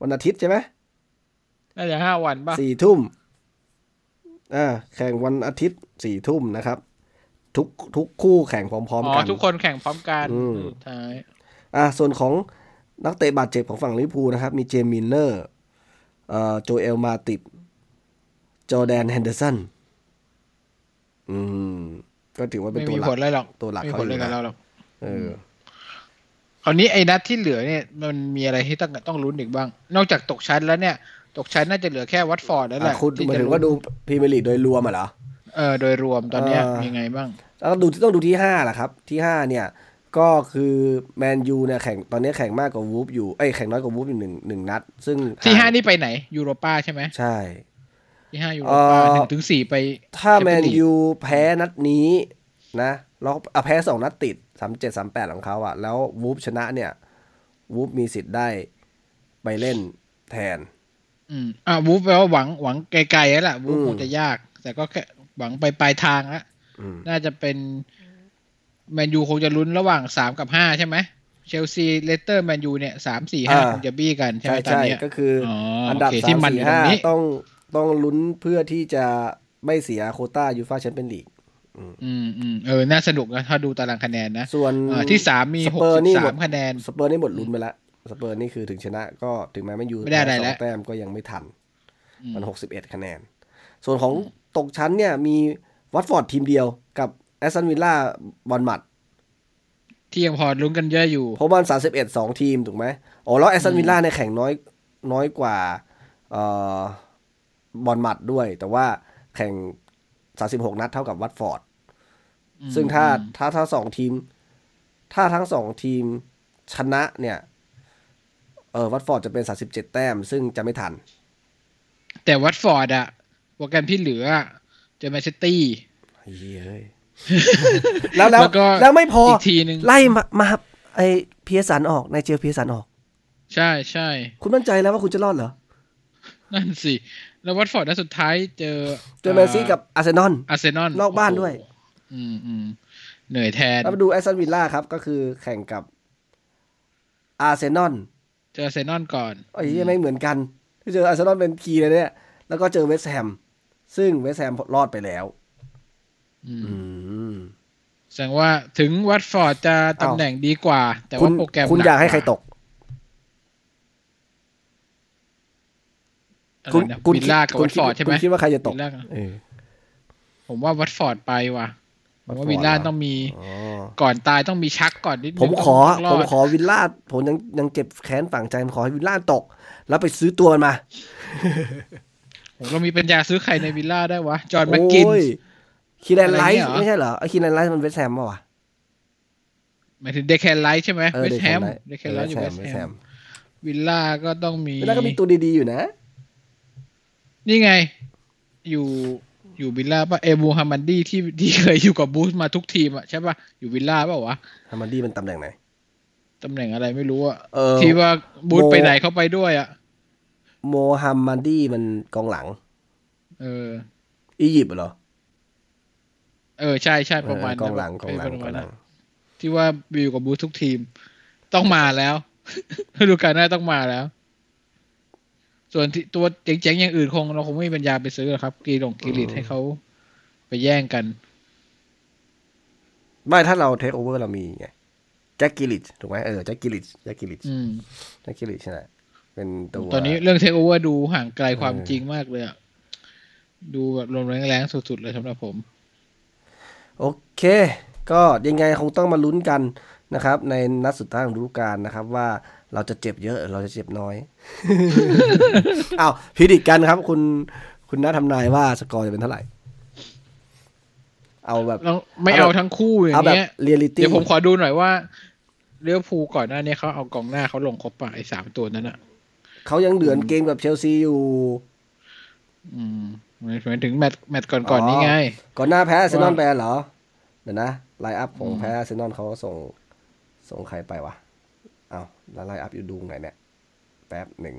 วันอาทิตย์ใช่ไหมน่าจะห้าวันป่ะสี่ทุ่มอ่าแข่งวันอาทิตย์สี่ทุ่มนะครับ ทุกทุกคู่แข่งพร้อมอ๋ๆอกันทุกคนแข่งพร้อมกันอืมสุดท้ายอ่าส่วนของ นักเตะบาดเจ็บของฝั่งลิเวอร์พูลนะครับ มีเจมส์มิลเนอร์เอ่อโจเอลมาติดจอร์แดนแฮนเดอร์สันอืม ก็ถือว่าเป็นไม่ตัวมีหลัผกลอะไรหรอกตัวหลักไม่มีเขาผลออะไรยู่กับนะเราหรอกเออคราวนี้ไอ้นัดที่เหลือเนี่ย มันมีอะไรที่ต้องต้องลุ้นอีกบ้าง นอกจากตกชั้นแล้วเนี่ย ตกชั้นน่าจะเหลือแค่วัตฟอร์ดแล้วแหอะละคุณที่หมายจะถึงว่าดูพรีเมียร์ลีกโดยรวมอะเหรอเออโดยรวมตอนเนี้ยเออมีไงบ้างแล้วก็ดูต้องดูที่ห้าแหละครับ ที่ห้าเนี่ย ก็คือแมนยูเนี่ยแข่งตอนนี้แข่งมากกว่าวูฟอยู่ เอ้ยแข่งน้อยกว่าวูฟอยู่หนึ่งหนึ่งนัด ซึ่งที่ห้านี่ไปไหน ยูโรป้าใช่ไหมใช่ ที่ห้ายูโรเอ่ป้าอหนึ่งถึงสี่ไป ถ้าแมน Champions League ยูแพ้นัดนี้นะแล้วอะแพ้สองนัดติดสามเจ็ดสามแปดของเขาอะ แล้ววูฟชนะเนี่ยวูฟมีสิทธิ์ได้ไปเล่นแทน อืมอ่าวูฟแปลว่าหวังหวังไกลๆแล้วล่ะวูฟอืมคงจะยาก แต่ก็แค่หวังไปปลายทางแล้วอืมน่าจะเป็น แมนยูคงจะลุ้นระหว่างสามกับห้าใช่ไหมเชลซีเลสเตอร์แมนยูเนี่ยสามสี่ห้าคงจะบี้กันใช่ไหใช่มตอนใช่เนี้ยก็คือออ๋ออันดับโอเคสาที่มมันสี่อยู่ตรห้างนี้ต้องต้องลุ้นเพื่อที่จะไม่เสียโควต้ายูฟาแชมเปี้ยนลีกอืมอืมเออ น่าสนุกนะถ้าดูตารางคะแนนนะ ส่วนอ่าที่สามมีสหกเปอร์สินี่บหมสาดมคะแนน สเปอร์นี่หมดลุ้นไปแล้วสเปอร์นี่คือถึงชนะก็ถึงแม้ไม่อยู่ไม่ได้อะไรสแล้อวงแต้มก็ยังไม่ทันอืมมันหกสิบเอ็ดคะแนน ส่วนของตกชั้นเนี่ยมีวัตฟอร์ดทีมเดียวกับ แอสตันวิลล่าบอลมัด ที่ยังพอลุ้นกันเยอะอยู่ เพราะมันสามสิบเอ็ดสองทีม ถูกไหมอ๋อแล้วแอสตันวิลล่าเนี่ยแข่งน้อยน้อยกว่าเอ่อบอลมัดด้วย แต่ว่าแข่งสาสิบหกนัดเท่ากับวัตฟอร์ดอืมซึ่งถ้าอืมถ้าทั้งสองทีม ถ้าทั้งสองทีมชนะเนี่ย เออวัตฟอร์ดจะเป็นสาสิบเจ็ดแต้ม ซึ่งจะไม่ทัน แต่วัตฟอร์ดอะโปรแกรมที่เหลืออะเจอแมนซิตี้เฮ้ย แล้วแล้วแล้วก็แล้วไม่พออีกทีหนึ่งไล่มามาไอเพียสันออกนายเจลเพียสันออก ใช่ใช่คุณมั่นใจแล้วว่าคุณจะรอดเหรอ นั่นสิแล้ววัตฟอร์ดนัดสุดท้ายเจอเจอแมนซิตี้กับอาร์เซนอลอาร์เซนอลนอกบ้านด้วย อืมอืมเหนื่อยแทนแล้วมาดูแอสตันวิลล่าครับ ก็คือแข่งกับอาร์เซนอลเจออาร์เซนอลก่อนไอ้ยังไม่เหมือนกันที่เจออาร์เซนอลเป็นคีย์เลยเนี่ย แล้วก็เจอเวสต์แฮมซึ่งเวสต์แฮมรอดไปแล้วอืมอืม แสดงว่าถึงวัตฟอร์ดจะตำแหน่งดีกว่า แต่คุว่าณโปรแกรมคุณนัอยากให้ใครตกอะไรคุณนะคุณวิลล่ากับคุวัณตคิฟดอร์ดใช่ไหมคุณคิดว่าใครจะตกวิลล่ากับเออผมว่าวัตฟอร์ดไปว่ะผมว่า Watford วิลล่าเหรอต้องมีอ๋อก่อนตายต้องมีชักก่อนนิดนึงผมขอต้งรผมดขอวิลล่าผมยังยังเจ็บแค้นฝังใจผมขอให้วิลล่าตก แล้วไปซื้อตัวมันมา ผมเรามีปัญญาซื้อใครในวิลล่าได้วะ จอห์นแม็กกินโอ้ย คีแลนอะไรไลเงี้ท์ยเหรอไม่ใช่เหรอไอ้คีแลนไลท์มันเวสต์แฮมป่าวะหมายถึงเดคแคนไลท์ใช่ไหมเออเวสต์แฮม Declan Rice เดคแคนไลท์อยู่เอเวอสต์ West แฮ Ham มวิลล่าก็ต้องมีวิลล่าก็มีตัวดีๆอยู่นะ นี่ไง อยู่อยู่วิลล่าป่ะเอบูฮามันดีที่ที่เคยอยู่กับบูธมาทุกทีมอะใช่ป่ะอยู่วิลล่าป่ะวะฮามันดี้มันตำแหน่งไหนตำแหน่งอะไรไม่รู้อะเออที่ว่าบูธโมไปไหนเขาไปด้วยอะโมฮัมมัดดี้มันกองหลัง เออ อียิปต์เหรอ เออใช่ใช่ประมาณเออกองหลังกองหลังเป็นกปอระงมาณหลันั้นที่ว่าอยู่กับบรูซทุกทีม ต้องมาแล้วฤดูกาลหน้าต้องมาแล้ว ส่วนที่ตัวเจ๋งๆอย่างอื่นคงเราคงไม่มีปัญญาไปซื้อหรอกครับกรีลงกรีลิชให้เขาไปแย่งกัน ไม่ถ้าเราเทคโอเวอร์เรามีไงแจ็คกรีลิชถูกไหมเออแจ็คกรีลิชแจ็คกรีลิชอืมแจ็คกรีลิชใช่ไหมเป็นตัวตอนนี้เรื่องเทคโอเวอร์ดูห่างไกลความเออจริงมากเลยอะดูแบบลมแล้งๆสุดๆเลยสำหรับผม โอเค ก็ยังไงคงต้องมาลุ้นกันนะครับ ในนัดสุดท้ายของฤดูกาลนะครับ ว่าเราจะเจ็บเยอะหรือเราจะเจ็บน้อยอ้าว predict กันครับ คุณคุณน้าทำนายว่าสกอร์จะเป็นเท่าไหร่ เอาแบบเราไม่เอาทั้งคู่อย่างเอาแบบเงี้ยเรียลิตี้เดี๋ยวผมขอดูหน่อยว่าลิเวอร์พูลก่อนหน้านี้เขาเอากองหน้าเขาลงครบป่ะไอ้สามตัวนั้นอะเขายังเหลือเกมกับเชลซีอยู่ อืมหมายหมายถึงแมตช์แมตช์ก่อนก่อนๆนี้ไง ก่อนหน้าแพ้อาร์เซนอลว่าไปเหรอ เดี๋ยวนะ lineup ของแพ้อาร์เซนอลเขาส่งส่งใครไปวะเอ้าแล้ว lineup อยู่ดูไหนเนี่ย แป๊บหนึ่ง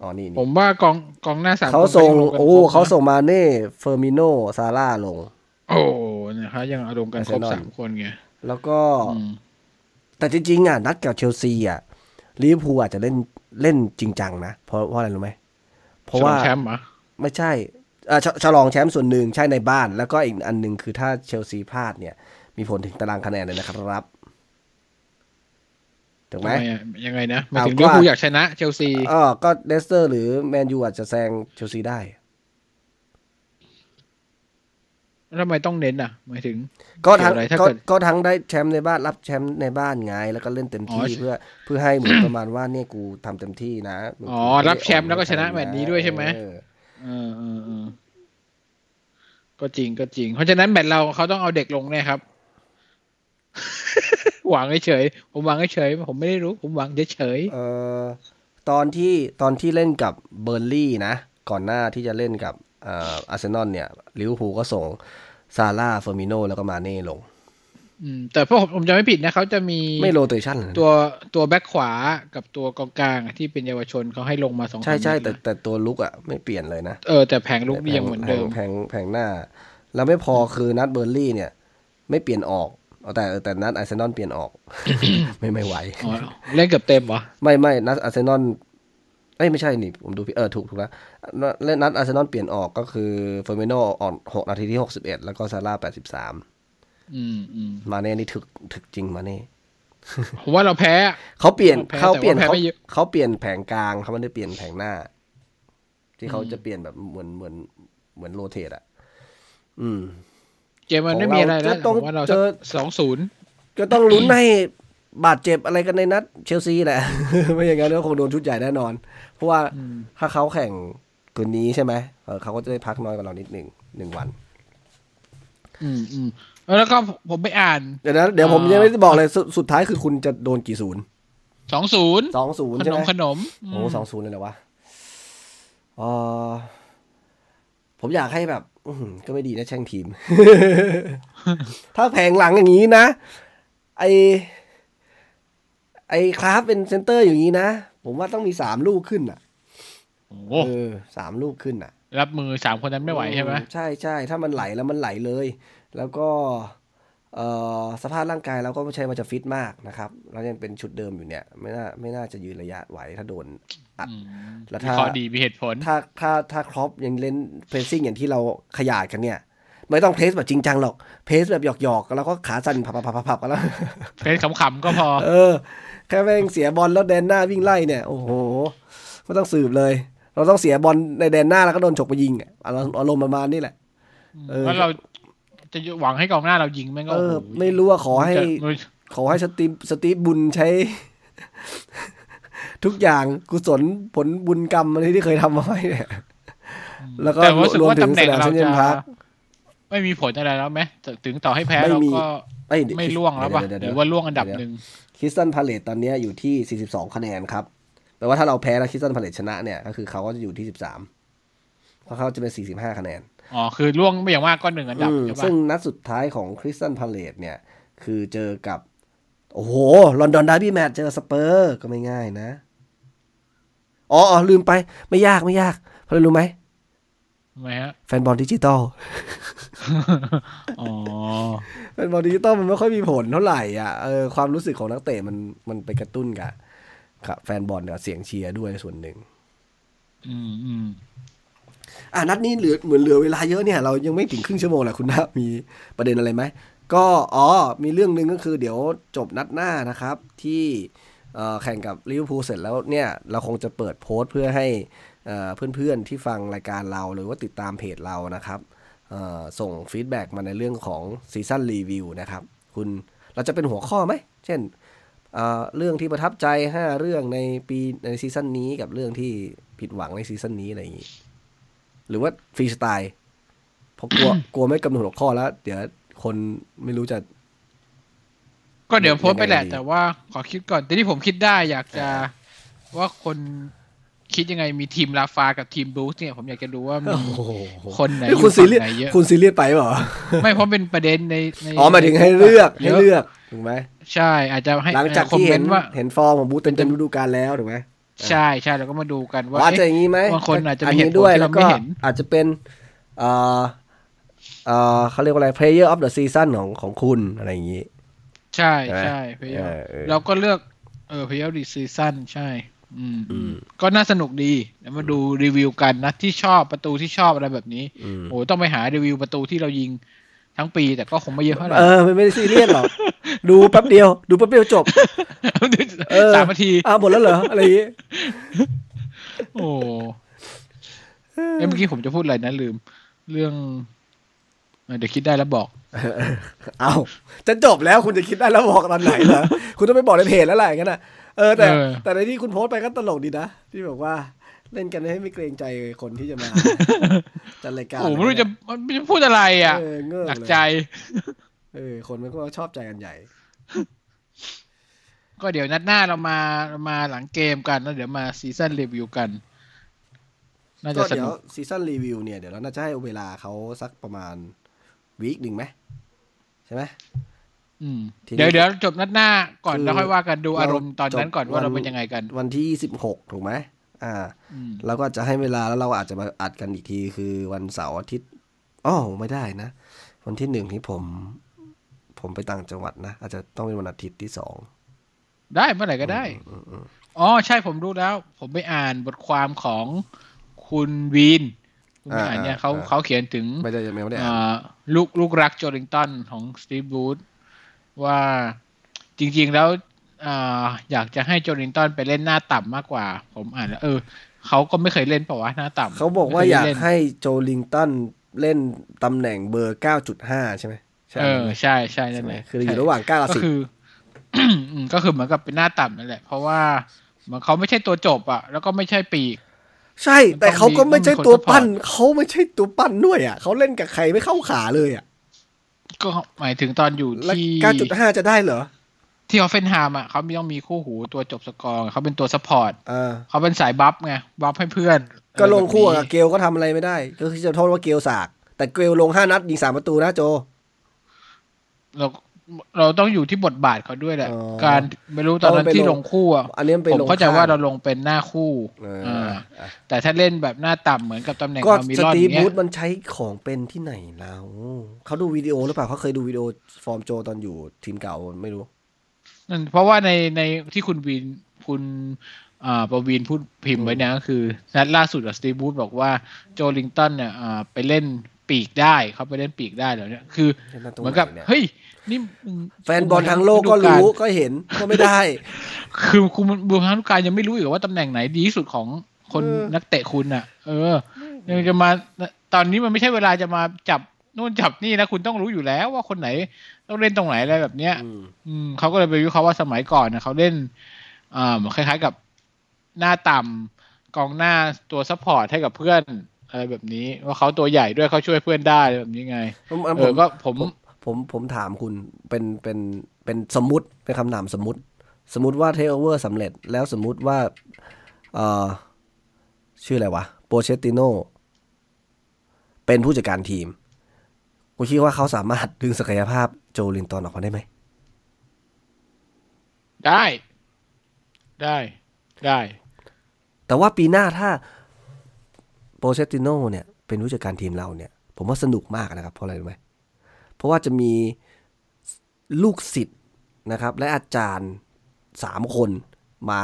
อ๋อนี่ผนี่ผมว่ากองกองหน้าสามเขาคนส่งก็ยัลกันโอ้ครบนะเขาส่งมาเน่เฟอร์มิโน่ซาลาห์ลง โอ้เนี่ยเขายังเอารวมกันครบ Arsenal สามคนไงแล้วก็อืมแต่จริงๆอะนัดกับเชลซีอะลิเวอร์พูลอาจจะเล่นเล่นจริงจังนะเพราะเพราะอะไรรู้ไหมเพราะว่าฉลองแชมป์เหรอไม่ใช่เอ่อ ฉลองแชมป์ส่วนหนึ่งใช่ในบ้าน แล้วก็อีกอันหนึ่งคือถ้าเชลซีพลาดเนี่ย มีผลถึงตารางคะแนนเลยนะครับถูกไหมทำอะยังไงนะหมายเอาถึงก็ลิเวอร์พูลอยากชนะเชลซีอ๋อก็เลสเตอร์ หรือแมนยูอาจจะแซงเชลซีได้แล้วทำไมต้องเน้นอะหมายถึง ก็ทั้งเกี่ยวอะไรถ้าก็เกิดก็ทั้งได้แชมป์ในบ้านรับแชมป์ในบ้านไงแล้วก็เล่นเต็มที่อ๋อเพื่อเพื่อให้เหมือนประมาณว่าเนี่ยกูทำเต็มที่นะอ๋อรับแชมป์แล้วก็ชนะแมตช์นี้ด้วยใช่ไหมเออเออเออเออก็จริงก็จริง เพราะฉะนั้นแมตช์เราเขาต้องเอาเด็กลงแน่ครับ หวังเฉยผมหวังเฉยผมไม่ได้รู้ ผมหวังเฉยเออตอนที่ตอนที่เล่นกับเบิร์นลีย์นะ ก่อนหน้าที่จะเล่นกับอาร์เซนอลเนี่ยลิเวอร์พูลก็ส่งซาลาห์เฟอร์มิโน่แล้วก็มาเน่ลง อืมแต่พวกผมผมจะไม่ผิดนะเขาจะมีไม่ rotation เลยนะตัวตัวแบ็คขวากับตัวกองกลางที่เป็นเยาวชนเขาให้ลงมาสองใช่ใช่สามแต่นัดนะแต่ตัวรุกอะไม่เปลี่ยนเลยนะเออแต่แผงลุกนี่ยังเหมือนเดิมแผงแผงหน้า แล้วไม่พอคือนัดเบิร์นลีย์เนี่ย ไม่เปลี่ยนออกเอาแต่แต่นัดอาร์เซนอลเปลี่ยนออก ไม่ไม่ไหวอ๋อเล่นเกือบเต็มเหรอไม่ไม่นัดอาร์เซนอลเอ้ยไม่ใช่นี่ผมดูผิดเออถูกถูกแล้วเล่นนัดอาร์เซนอลเปลี่ยนออกก็คือเฟอร์มิโน่ออกหกนาทีที่หกสิบเอ็ดแล้วก็ซาลาห์แปดสิบสามอื มอืมมาเน่นี่ถึกถึกจริงมาเน่ผมว่าเราแพ้อะเขาเปลี่ยนแพ้เขาเปลี่ยนแต่ว่าแพ้เขาไม่เยอะเขาเปลี่ยนแผงกลางเขาไม่ได้เปลี่ยนแผงหน้า ที่เขาอืมจะเปลี่ยนแบบเหมือนเหมือนเหมือนโรเทตอะ อืม เกมมันไม่มีอะไรแล้วของเราจะต้องผมว่าเราเจอสองศูนย์ก็ต้องลุ้นให้บาดเจ็บอะไรกันในนัดเชลซีแหละ ไม่อย่างนั้นก็คงโดนชุดใหญ่แน่นอน เพราะว่าถ้าเขาแข่งคืนนี้ใช่ไหมเออเขาก็จะได้พักน้อยกว่าเรานิดหนึ่งหนึ่งวัน อืมอืม แล้วก็ผมไปอ่าน เดี๋ยวนะเดี๋ยวผมอ่ายัยังไม่ได้บอกเลยสุดสุดท้ายคือคุณจะโดนกี่ศูนย์สองศูนย์สองศูนย์ขใช่นไหมมขนมโอ้สองศูนย์เลยเหรอวะเออผมอยากให้แบบอื้อหือก็ไม่ดีนะแช่งทีม ถ้าแผงหลังอย่างนี้นะ ไอไอคราฟเป็นเซนเตอร์อย่างนี้นะ ผมว่าต้องมีสามลูกขึ้นอะโอ้เออสามลูกขึ้นอะ รับมือสามคนนั้นไม่ไหวใช่ไหมอืใช่ใช่ถ้ามันไหลแล้วมันไหลเลย แล้วก็เอ่อสภาพร่างกายเราก็ไม่ใช่ว่าจะฟิตมากนะครับเรายังเป็นชุดเดิมอยู่เนี่ย ไม่น่าไม่น่าจะยืนระยะไหวถ้าโดนอัดอืมแล้ววิถ้าเคราะห์ดีมีเหตุผลถ้าถ้าถ้าครอปยังเล่นเพรสซิ่งอย่างที่เราขยายกันเนี่ย ไม่ต้องเพรสแบบจริงจังหรอกเพรสแบบหยอกๆแล้วก็ขาสั่นพับพับพับพับกันแล้วเพจขำๆก็พอ เออ แค่แม่งเสียบอลแล้วแดนหน้าวิ่งไล่เนี่ย โอ้โหไม่ต้องสืบเลย เราต้องเสียบอลในแดนหน้าแล้วก็โดนฉกไปยิงอะอารมณ์อารมณ์ประมาณนี้แหละเออแล้วเรา จะหวังให้กองหน้าเรายิงแม่งก็เออโโไม่รู้ว่าขอให้จะขอให้สตีฟสตีฟบุญใช้ ทุกอย่างกุศลผลบุญกรรมอะไรที่เคยทำมาไว้เนี่ยแล้วก็แต่รู้สึกรวมว่าถึตำงแหน่งสนามเราเซนเจจะนพาร์คไม่มีผลอะไรแล้วไหมแต่ถึงต่อให้แพ้ไม่เรามีก็เอ้ยไม่ล่วงแล้วป่ะเดี๋ยหเดี๋รืยอว่าล่วงอันดับหนึ่งคริสตันพาเลตตอนเนี้ยอยู่ที่ 42 คะแนนครับแปลว่าถ้าเราแพ้แล้วคริสตันพาเลตชนะเนี่ย ก็คือเขาก็จะอยู่ที่ 13เพราะเขาจะเป็น 45 คะแนน อ๋อ คือร่วงไม่อย่างมากก็หนึ่งอันดับอืมใช่ปะซึ่งนัดสุดท้ายของคริสตัลพาเลซเนี่ย คือเจอกับ โอ้โห London derby match เจอสเปอร์ก็ไม่ง่ายนะ อ๋ออ๋อลืมไปไม่ยากไม่ยากเพราะอะไรรู้ไหมทำไมฮะแฟนบอลดิจิตอลอ๋อแฟนบอลดิจิตอลมันไม่ค่อยมีผลเท่าไหร่อะเออความรู้สึกของนักเตะมันมันไปกระตุ้นกับกับแฟนบอลกับเสียงเชียร์ด้วยส่วนหนึ่ง อืมอืม อะนัดนี้เหลือเหมือนเหลือเวลาเยอะเนี่ยเรายังไม่ถึงครึ่งชั่วโมงแหละคุณนะมีประเด็นอะไรไหมก็อ๋อมีเรื่องหนึ่งก็คือเดี๋ยวจบนัดหน้านะครับที่แข่งกับลิเวอร์พูลเสร็จแล้วเนี่ยเราคงจะเปิดโพสต์เพื่อให้เอ่อเพื่อนๆที่ฟังรายการเราหรือว่าติดตามเพจเรานะครับส่ง feedback มาในเรื่องของ season review นะครับคุณเราจะเป็นหัวข้อไหม เช่นเรื่องที่ประทับใจ 5 เรื่องในปีใน season นี้กับเรื่องที่ผิดหวังใน season นี้อะไรอย่างนี้ หรือว่าฟรีสไตล์เพราะกลัวกลัวไม่กำหนดหัวข้อแล้ว เดี๋ยวคนไม่รู้จะ ก็เดี๋ยวโพสต์ไปแหละยังไงดีแต่ว่าขอคิดก่อนแต่ที่ผมคิดได้อยากจะว่าคนคิดยังไงมีทีมราฟากับทีมบรูซเนี่ย ผมอยากจะดูว่ามีโอ้โหคนไหนนี่อคุณยู่ซีฝั่งเรียสไหนเยอะคุณซีเรียสไปเปล่าไม่เพราะเป็นประเด็นในในอ๋อหมายถึงให้เลือกให้ยะเลือกถูกไหมใช่ อาจจะให้หลังจากคอมที่เมเห็นนต์ว่าเห็นฟอร์มของบูธเต็มเต็มฤดูกาลแล้วถูกไหม ใช่ใช่แล้วก็มาดูกันว่าว่าจะอเอ๊ะย่างนี้ไหมบางคนอาจจะมีนเหนี้ตุผลด้วยที่แล้เราวไม่ก็เห็นอาจจะเป็นเอ่อเอ่อเขาเรียกว่าอะไร player of the season ของของคุณอะไรอย่างนี้ ใช่ใช่ไหมใช่พยายามเออเออเราก็เลือกเออพยายามดีซีซั่นใช่อืมอืมก็น่าสนุกดีเดี๋ยวมาดูรีวิวกันนะที่ชอบประตูที่ชอบอะไรแบบนี้อืมโอ้ต้องไปหารีวิวประตูที่เรายิง ทั้งปีแต่ก็คงไม่เยอะเท่าไหร่เออมันไม่ได้ซีเรียสหรอกดูแป๊บเดียว ดูแป๊บเดียวจบเออสามนาทีอ้าวหมดแล้วเหรออะไรอย่างนี้โอ้เอ้ยเมื่อกี้ผมจะพูดอะไรนะลืม เรื่องเออเดี๋ยวคิดได้แล้วบอก เอาจะจบแล้วคุณจะคิดได้แล้วบอกตอนไหนเหรอคุณต้องไปบอกในเพจแล้วแหละอย่างนั้นนะเออแต่เออแต่ในที่คุณโพสต์ไปก็ตลกดีนะที่บอกว่า เล่นกันให้ไม่เกรงใจคนที่จะมาจัดรายการโอ้ไม่รู้จะมันจะพูดอะไรอะเออเงื่อหนักเลยใจ เออ คนมันก็ชอบใจกันใหญ่ ก็เดี๋ยวนัดหน้าเรามาเรามาหลังเกมกันแล้วเดี๋ยวมา season review กันน่าจะก็สนุก เดี๋ยว season review เนี่ยเดี๋ยวเราน่าจะให้เวลาเขาสักประมาณวีคหนึ่งไหมใช่ไหมอืมทีนี้เดี๋ยวเดี๋ยวจบนัดหน้าก่อนคือแล้วค่อยว่ากันดูอารมณ์ตอนนั้นจบก่อนว่าเราวันเป็นยังไงกัน วันที่สิบหกถูกไหม อ่าอืมแล้วก็จะให้เวลาแล้วเราอาจจะมาอัดกันอีกทีคือวันเสาร์อาทิตย์อ๋อไม่ได้นะ วันที่หนึ่งที่ผม ผมไปต่างจังหวัดนะ อาจจะต้องเป็นวันอาทิตย์ที่สองได้เมื่อไหร่ก็ได้อืมอืมอ๋อใช่ผมรู้แล้ว ผมไปอ่านบทความของคุณวีนคุณไปอ่านเนี่ยเขาเขาเขียนถึงไม่ได้ไม่ได้อ่านอ่าลูกลูกรักโจลิงตันของสตีฟบูธว่าจริง ๆ แล้ว อ่าอยากจะให้โจลิงตันไปเล่นหน้าต่ำมากกว่า ผมอ่านแล้วเออเขาก็ไม่เคยเล่นเปล่าวะหน้าต่ำเขาบอกว่าไม่คอยากเล่นให้โจลิงตันเล่นตำแหน่งเบอร์เก้าจุดห้าใช่ไหมใช่เออไหมใช่ใช่นั่ใช่นไหมแหละคืออยู่ระหว่างเก้ากับก็สิบคืออืมก็คือเหมือนกับเป็นหน้าต่ำนั่นแหละ เพราะว่าเหมือนเขาไม่ใช่ตัวจบอะ แล้วก็ไม่ใช่ปีก ใช่ แต่เขาก็ไม่ใช่ต้องมีตัวปั้นคนเขาไม่ใช่ตัวปั้นด้วยอะเขาเล่นกับใครไม่เข้าขาเลยอะก็หมายถึงตอนอยู่แล้วที่เก้าจุดห้าจะได้เหรอ ที่ฮอฟเฟนไฮม์อะเขามีต้องมีคู่หูตัวจบสกอร์เขาเป็นตัว support อ่าเขาเป็นสาย buff ไง buff ให้เพื่อน ก็ลงคู่อะไรกับเกลแบบก็ทำอะไรไม่ได้ ก็คือจะโทษว่าเกลกาก แต่เกลลงห้านัดยิงสามประตูนะโจนี้เราเราต้องอยู่ที่บทบาทเขาด้วยแหละอ๋อการไม่รู้ตอนนั้นต้องไปที่ลลงงคู่อะอันนี้มันไปผมลงเข้าใจข้งว่าเราลงเป็นหน้าคู่เอออ่าอะแต่ถ้าเล่นแบบหน้าต่ำเหมือนกับตำแหน่งก็เรามีสรอดตีอฟย่างเงี้บูยธมันใช้ของเป็นที่ไหนแล้วเขาดูวิดีโอหรือเปล่าเขาเคยดูวิดีโอฟอร์มโจตอนอยู่ทีมเก่าไม่รู้ นั่นเพราะว่าในในที่คุณวีนคุณอ่าประวีนพูดพิมพ์ไว้เนี่ยก็คือ นัดล่าสุดสตีบูธบอกว่าโจลิงตันเนี่ยอ่าไปเล่นปีกได้เขาไปเล่นปีกได้แล้วเนี่ยคือเล่นตรงเหมือนกับไหนเนี่ยเฮ้ยนี่มึงแฟนบอลทั้งโลกก็รู้ก็เห็นก็ไม่ได้ คือคุณบูฮันลูกการยังไม่รู้อีกว่าตำแหน่งไหนดีที่สุดของคนเออนักเตะคุณอะ เออยังจะมาตอนนี้มันไม่ใช่เวลาจะมาจับ นู่นจับนี่นะคุณต้องรู้อยู่แล้วว่าคนไหนต้องเล่นตรงไหนอะไรแบบเนี้ย อืมอืมเขาก็เลยไปวิเคราะห์ว่าสมัยก่อนนะเขาเล่นอ่าคล้ายๆกับหน้าต่ำกองหน้าตัว support ให้กับเพื่อนอะไรแบบนี้ว่าเขาตัวใหญ่ด้วยเขาช่วยเพื่อนได้อะไรแบบนี้ไงผมเอผอมก็ผมผมผมผมถามคุณเป็นเป็นเป็นสมมุติเป็นคำถามสมมุติ สมมติว่าเทโอเวอร์สำเร็จแล้วสมมุติว่าเอ่อชื่ออะไรวะโปเชติโนเป็นผู้จัดการทีม คุณคิดว่าเขาสามารถดึงศักยภาพโจลินตันออกมาได้ไหม ได้ ได้ ได้ แต่ว่าปีหน้าถ้าโปเชติโนเนี่ย เป็นผู้จัดการทีมเราเนี่ย ผมว่าสนุกมากนะครับ เพราะอะไรรู้ไหม เพราะว่าจะมีลูกศิษย์นะครับ และอาจารย์สามคนมา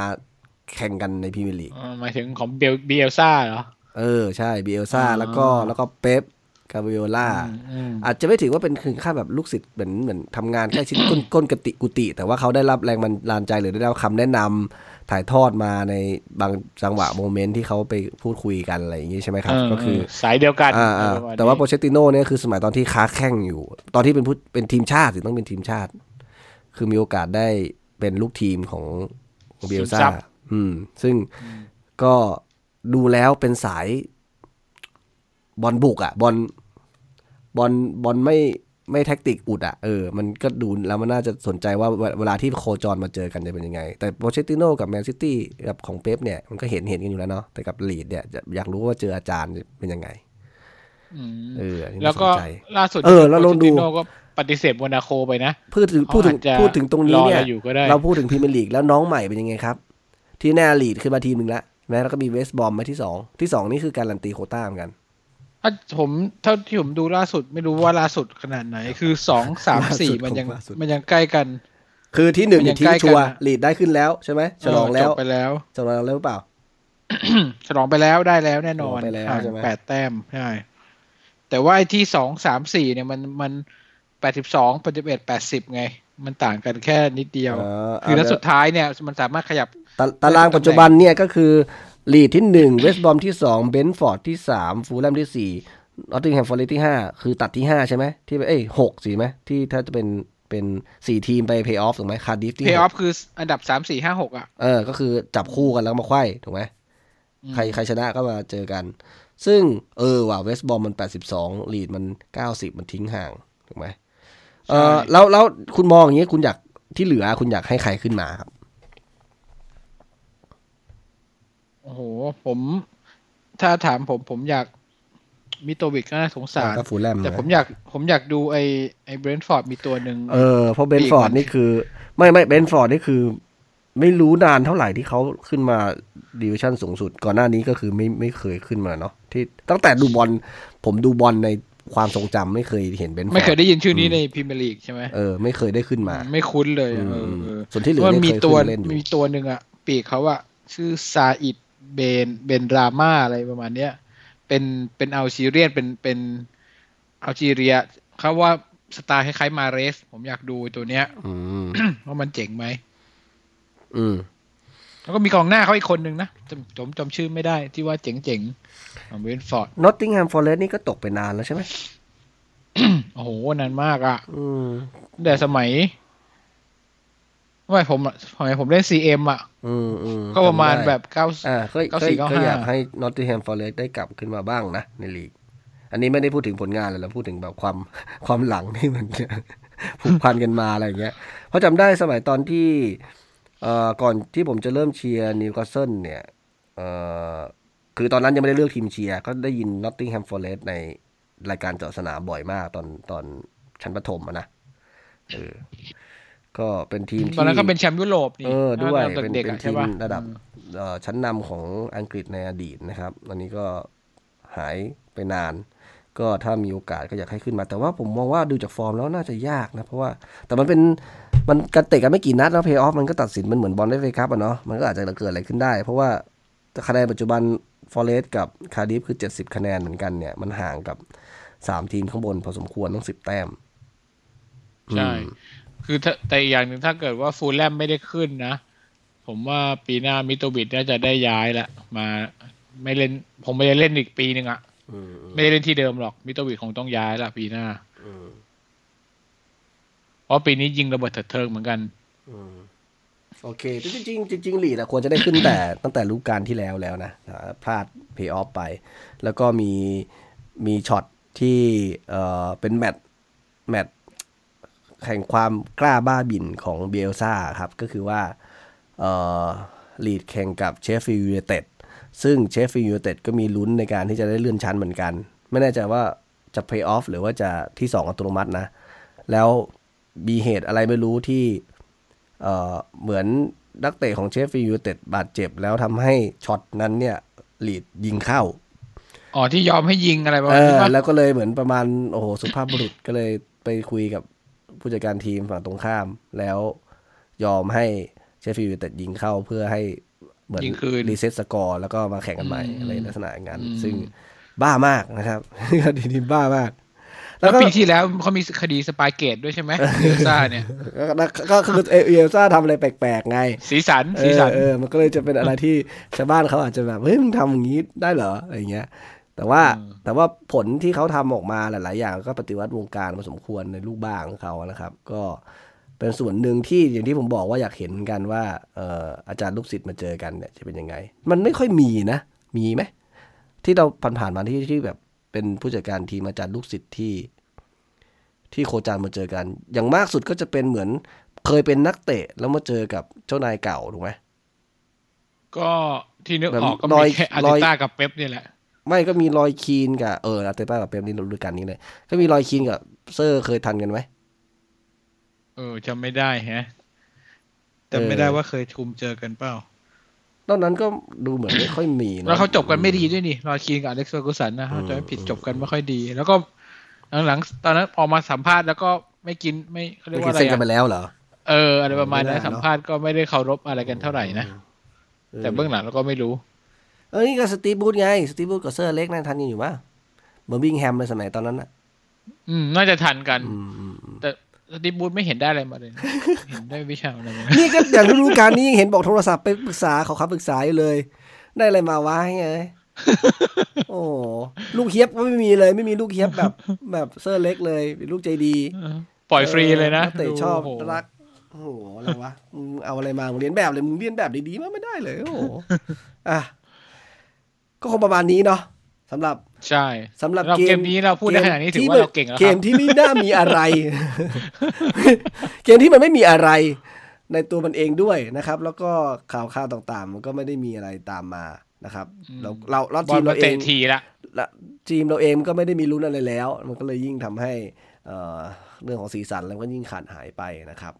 แข่งกันในพรีเมียร์ลีกเออหมายถึงของเบลเบลซ่าเหรอ เออ ใช่เบลซ่าอ๋อแล้วก็แล้วก็เป๊ป กวาร์ดิโอล่าอืมอาจจะไม่ถือว่าเป็นถึงขั้นแบบลูกศิษย์เหมือนเหมือนทำงานใกล้ชิดก้นก้นกติกุฏิแต่ว่าเขาได้รับแรงบันดาลใจหรือได้รับคำแนะนำถ่ายทอดมาในบางจังหวะ moment ที่เขาไปพูดคุยกันอะไรอย่างนี้ใช่ไหมครับเออก็คือสายเดียวกันอ่าอ่าประมาณนี้แต่ว่าโปเชตติโน่เนี่ยคือสมัยตอนที่ค้าแข่งอยู่ ตอนที่เป็นผู้เป็นทีมชาติสิต้องเป็นทีมชาติ คือมีโอกาสได้เป็นลูกทีมของเบลซ่าอืม ซึ่งก็ดูแล้วเป็นสายบอลบุกอะ บอล บอลบอลไม่ไม่แท็กติกอุดอะเออ มันก็ดูแล้วมันน่าจะสนใจว่าเวเวลาที่โคจรมาเจอกันจะเป็นยังไง แต่โปเชตติโน่กับแมนซิตี้กับของเป๊ปเนี่ยมันก็เห็นเห็นกันอยู่แล้วเนาะแต่กับลีดส์เนี่ยจะอยากรู้ว่าเจออาจารย์เป็นยังไงอืมเอออันนี้แล้วก็น่าสนใจล่าสุดเออแล้วลองดูโปเชตติโน่ก็ปฏิเสธโมนาโคไปนะพูดถึงพูดถึงเขาอาจจะพูดถึงตรงนี้เนี่ยรอเราอยู่ก็ได้เราพูดถึงพรีเมียร์ลีกแล้วน้องใหม่เป็นยังไงครับ ที่แน่ลีดส์ขึ้นมาทีมหนึ่งแล้วแม้แล้วก็มีเวสต์บรอมมาที่สองที่สองนี่คือการันตีโควต้าเหมือนกัน ถ้าผมเท่าที่ผมดูล่าสุดไม่รู้ว่าล่าสุดขนาดไหน คือสองสามสี่ล่าสุดมันยังล่าสุดมันยังใกล้กัน คือที่หนึ่งมันยัเนี่ยยังทิ้ใกล้กันชัวร์อะลีดส์ได้ขึ้นแล้วใช่ไหมฉลองแล้วจบไปแล้วฉลองแล้วหรือเปล่าฉลองไปแล้วได้แล้วแน่นอนฉลองไปแล้วห่างใช่ไหมแปดแต้มใช่แต่ว่าไอ้ที่สองสามสี่เนี่ยมันมันแปดสิบสองแปดสิบเอ็ดแปดสิบไง มันต่างกันแค่นิดเดียวเออคือแล้วเอาสุดท้ายเนี่ย มันสามารถขยับตาตารางปัจจุบันเนี่ยก็คือ ลีดส์ที่หนึ่งเวสต์บรอมที่สองเบรนท์ฟอร์ดที่สามฟูลแลมที่สี่นอตติงแฮมฟอร์เรสต์ที่ห้าคือตัดที่ห้าใช่ไหมที่เอ้ยหกสี่ไหมที่ถ้าจะเป็นเป็นสี่ทีมไปเพย์ออฟถูกไหมคาร์ดิฟฟ์ที่หกฟคืออันดับสามสี่ห้าหกอะเออ ก็คือจับคู่กันแล้วมาไขว้ถูกไหมอืมใครใครชนะก็มาเจอกัน ซึ่งเออว่ะเวสต์บรอมมัน82ลีดส์มัน90มันทิ้งห่างถูกไหมเออแล้วแล้วคุณมองอย่างนี้คุณอยากที่เหลือคุณอยากให้ใครขึ้นมาครับ โอ้โห ผม ถ้าถามผมผมอยากมิโตรวิชก็น่าสงสารก็ฟูลแลมแต่นะผมอยากผมอยากดูไอไอเบรนท์ฟอร์ดมีตัวหนึ่งเออเพราะปีกเบรนท์ฟอร์ดมันนี่คือ ไม่ไม่เบรนท์ฟอร์ดนี่คือ ไม่รู้นานเท่าไหร่ที่เขาขึ้นมาดิวิชั่นสูงสุด ก่อนหน้านี้ก็คือไม่ไม่เคยขึ้นมาเนาะที่ตั้งแต่ดูบอลผมดูบอลในความทรงจำไม่เคยเห็นเบรนท์ฟอร์ดไม่เคยได้ยินชื่อนี้ในพรีเมียร์ลีกใช่ไหมเออไม่เคยได้ขึ้นมา ไม่คุ้นเลยอืมเออเออส่วนที่เหลือมันเนี่ยมีเคยตัวขึ้นเล่นอยู่มีตัวหนึ่งอะปีกเขาอะชื่อซาอิด เบนเบนราห์ม่าอะไรประมาณเนี้ยเป็นเป็น Algerian เป็นเป็นอัลจีเรียเขาว่าสไตล์คล้ายๆมาเรส ผมอยากดูตัวเนี้ยอืมว่ามันเจ๋งไหมอืมแล้วก็มีกองหน้าเขาอีกคนหนึ่งนะจำผมจำชื่อไม่ได้ที่ว่าเจ๋งๆของเบรนท์ฟอร์ดนอตติงแฮมฟอร์เรสต์นี่ก็ตกไปนานแล้วใช่ไหมโอ้โหนานมากอะอืมตั้งแต่สมัย ไม่ผมอะสมัยผมเล่น CM อะอืมอืมก็ประมาณจำได้แบบเก้าอ่าเคยเก้าเคสี่ยเก้าเคยห้าอยากให้นอตติงแฮมฟอร์เรสต์ได้กลับขึ้นมาบ้างนะในลีก อันนี้ไม่ได้พูดถึงผลงานเลยเราพูดถึงแบบความความหลังที่มันผูกพันกันมาอะไรอย่างเงี้ย เพราะจำได้สมัยตอนที่เอ่อก่อนที่ผมจะเริ่มเชียร์นิวคาสเซิลเนี่ยเอ่อคือตอนนั้นยังไม่ได้เลือกทีมเชียร์ ก็ได้ยินนอตติงแฮมฟอร์เรสต์ในรายการเจาะสนามบ่อยมากตอนตอนชั้นประถมอะนะเออ ก็เป็นทีมที่ตอนนั้นก็เป็นแชมป์ยุโรปนี่เออด้วยตอนเป็นเด็กๆเป็นอะทีใช่ปะระดับเอ่อชั้นนำของอังกฤษในอดีตนะครับ ตอนนี้ก็หายไปนาน ก็ถ้ามีโอกาสก็อยากให้ขึ้นมา แต่ว่าผมมองว่าดูจากฟอร์มแล้วน่าจะยากนะ เพราะว่าแต่มันเป็นมันกันเตะกันไม่กี่นัดแล้วเพย์ออฟมันก็ตัดสินมันเหมือนบอลได้เอฟเอคัพอะเนาะมันก็อาจจะเกิดอะไรขึ้นได้ เพราะว่าคะแนนปัจจุบันฟอเรสกับคาร์ดิฟคือ 70 คะแนนเหมือนกันเนี่ย มันห่างกับ 3 ทีมข้างบนพอสมควรต้อง 10 แต้มใช่อืม คือถ้าแต่อีกอย่างหนึ่งถ้าเกิดว่าฟูลแลมไม่ได้ขึ้นนะ ผมว่าปีหน้ามิโตรวิชน่าจะได้ย้ายละมาไม่เล่นผมไม่ได้เล่นอีกปีหนึ่งอะอืมไม่ได้เล่นที่เดิมหรอกมิโตรวิชคงต้องย้ายละปีหน้าอืมเพราะปีนี้ยิงระเบิดเถิดเทิงเหมือนกันอืมโอเค จริงๆจริงๆจริงๆลีดส์อะควรจะได้ขึ้นแต่ตั้งแต่ฤดูกาลที่แล้วแล้วนะอ่าพลาดเพย์ออฟไป แล้วก็มีมีช็อตที่เอ่อเป็นแมตช์แมตช์ แข่งความกล้าบ้าบินของบิเอลซ่าครับ ก็คือว่าเอ่อลีดส์แข่งกับเชฟฟิลด์ยูไนเต็ดซึ่งเชฟฟิลด์ยูไนเต็ดก็มีลุ้นในการที่จะได้เลื่อนชั้นเหมือนกัน ไม่แน่ใจว่าจะเพย์ออฟหรือว่าจะที่สองอัตโนมัตินะ แล้วมีเหตุอะไรไม่รู้ที่เอ่อเหมือนนักเตะของเชฟฟิลด์ยูไนเต็ดบาดเจ็บแล้วทำให้ช็อตนั้นเนี่ยลีดส์ยิงเข้าอ๋อที่ยอมให้ยิงอะไรประเอมาณนี้อปะแล้วก็เลยเหมือนประมาณโอ้โหสุภาพบุรุษก็เลยไปคุยกับ ผู้จัดการทีมฝั่งตรงข้าม แล้วยอมให้เชฟฟิลด์ยูไนเต็ดยิงเข้าเพื่อให้เหมือนยิงคืน reset สกอร์แล้วก็มาแข่งกันใหม่อืมอะไรลักษณะอย่างนั้นอืมซึ่งบ้ามากนะครับคดีนี้บ้ามาก แล้วปีที่แล้วเขามีคดี Spygate ด้วยใช่ไหมบิเอลซ่าเนี่ย ก็ก็คือเอบิเอลซ่าทำอะไรแปลกๆไง สีสันเออสีสันเออมันก็เลยจะเป็นอะไรที่ชาวบ้านเขาอาจจะแบบ เฮ้ยมึงทำอย่างนี้ได้เหรออะไรเงี้ย แต่ว่าอืมแต่ว่าผลที่เขาทำออกมาหลาย ๆ อย่างก็ปฏิวัติวงการพอสมควรในลูกบ้าของเขานะครับ ก็เป็นส่วนหนึ่งที่อย่างที่ผมบอกว่าอยากเห็นกันว่าเอ่ออาจารย์ลูกศิษย์มาเจอกันเนี่ยจะเป็นยังไง มันไม่ค่อยมีนะ มีไหมที่เราผ่านๆมาที่ที่แบบเป็นผู้จัดการทีมอาจารย์ลูกศิษย์ที่ ที่โคจรมาเจอกัน อย่างมากสุดก็จะเป็นเหมือนเคยเป็นนักเตะแล้วมาเจอกับเจ้านายเก่าถูกไหมก็ที่นึกแบบออกก็รอยมีแค่อาร์รเตอยต้ากับเป๊ปนี่แหละ ไม่ก็มีรอยคีนกับเอออาร์เตต้ากับเป๊ปนี่ฤดูกาลนี้เลย ก็มีรอยคีนกับเซอร์เคยทันกันไหมเออจำไม่ได้แฮะแต่ไม่ได้ว่าเคยชุมเจอกันเปล่านอกนั้นก็ดูเหมือนไม่ค่อยมีนะแล้วเขาจบกันไม่ดีด้วยนี่รอยคีนกับอเล็กซ์เฟอร์กูสันนะอืมถ้าจะไม่ผิดจบกันไม่ค่อยดี แล้วก็หลังๆตอนนั้นออกมาสัมภาษณ์แล้วก็ไม่กินไม่เขาเรียไม่กกิว่านอะไรเซ็นกันไปอะแล้วเหรอเอออะไรประมาณนั้นไม่ได้เนอะสัมภาษณ์ก็ไม่ได้เคารพอะไรกันเท่าไหร่นะแต่เบื้องหลังเราก็ไม่รู้ เออนี่ก็สตีฟบูธไง สตีฟบูธกับเซอร์เล็กนั่นทันกันอยู่ปะเบอร์บิงแฮมในสมัยตอนนั้นอะอืม น่าจะทันกันอืมอืมอืมแต่สตีฟบูธไม่เห็นได้อะไรมาเลยนะเห็นได้วิชาอะไรมานี่ก็อย่างฤดูกาลนี้ยังเห็นบอกโทรศัพท์ไปปรึกษาขอคำปรึกษาอยู่เลย ได้อะไรมาวะไงโอ้โหลูกเฮียบก็ไม่มีเลย ไม่มีลูกเฮียบแบบแบบเซอร์เล็กเลยเป็นลูกใจดีเออปล่อยฟรีเลยนะกเตะชอบโโหรักโอ้โหอะไรวะมึงเอาอะไรมามึงเรียนแบบเลยมึงเรียนแบบดีๆมาไม่ได้เลยโอ้โหอะ ก็คงประมาณนี้เนาะสำหรับใช่สำหรับเราเกเกมมนี้เราพูดได้ขนาดนี้ถือว่าเราเก่งแล้วเกครัมบที่ไม่น่ามีอะไร เกมที่มันไม่มีอะไร ในตัวมันเองด้วยนะครับ แล้วก็ข่าวข่าวต่างๆ มันก็ไม่ได้มีอะไรตามมานะครับอืมเราเราเราบอทีลมมาเราเอเตะงทีละละทีมเราเองก็ไม่ได้มีลุ้นอะไรแล้ว มันก็เลยยิ่งทำให้เอ่อเรื่องของสีสันแล้วก็ยิ่งขาดหายไปนะครับ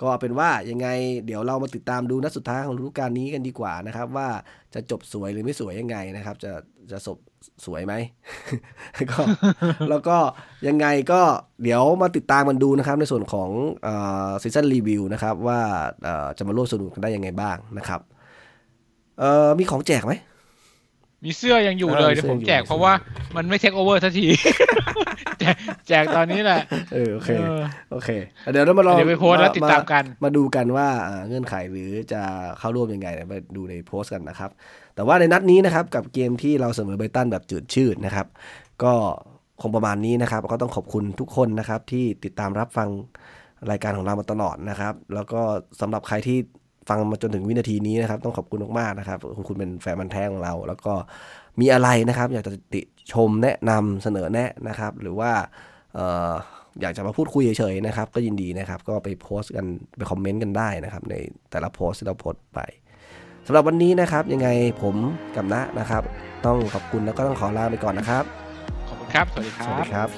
ก็เอาเป็นว่ายังไงเดี๋ยวเรามาติดตามดูนัดสุดท้ายของฤดูกาลนี้กันดีกว่านะครับ ว่าจะจบสวยหรือไม่สวยยังไงนะครับ จะจะจบสวยไหมก็แล้วก็ยังไงก็เดี๋ยวมาติดตามกันดูนะครับ ในส่วนของ season review นะครับ ว่าเอ่อจะมาร่วมสนุกกันได้ยังไงบ้างนะครับเอ่อมีของแจกไหมมีเสื้อยังอยู่เลยเออเดี๋ยวผมเสื้ออยู่แจกเพราะว่ามันไม่เทคโอเวอร์สักที แจกแจกตอนนี้แหละเออโอเคเออโอเค เดี๋ยวเรามาลองเดี๋ยวไปโพสต์แล้วติดตามกัน มาดูกันว่าอ่าเงื่อนไขหรือจะเข้าร่วมยังไงเดี๋ยวไปดูในโพสต์กันนะครับ แต่ว่าในนัดนี้นะครับกับเกมที่เราเสมอไบรตันแบบจืดชืดนะครับ ก็คงประมาณนี้นะครับ ก็ต้องขอบคุณทุกคนนะครับ ที่ติดตามรับฟังรายการของเรามาตลอดนะครับ แล้วก็สำหรับใครที่ฟังมาจนถึงวินาทีนี้นะครับ ต้องขอบคุณมากๆนะครับคุณคุณเป็นแฟนมันธุ์แท้ของเรา แล้วก็มีอะไรนะครับ อยากจะติ ชมแนะนำเสนอแนะนะครับ หรือว่าเอ่ออยากจะมาพูดคุยเฉยๆนะครับ ก็ยินดีนะครับ ก็ไปโพสต์กันไปคอมเมนต์กันได้นะครับ ในแต่ละโพสต์ที่เราโพสต์ไปสำหรับวันนี้นะครับ ยังไงผมกับณนะครับ ต้องขอบคุณแล้วก็ต้องขอลาไปก่อนนะครับ ขอบคุณครับ สวัสดีคสวัสรัดีบครับ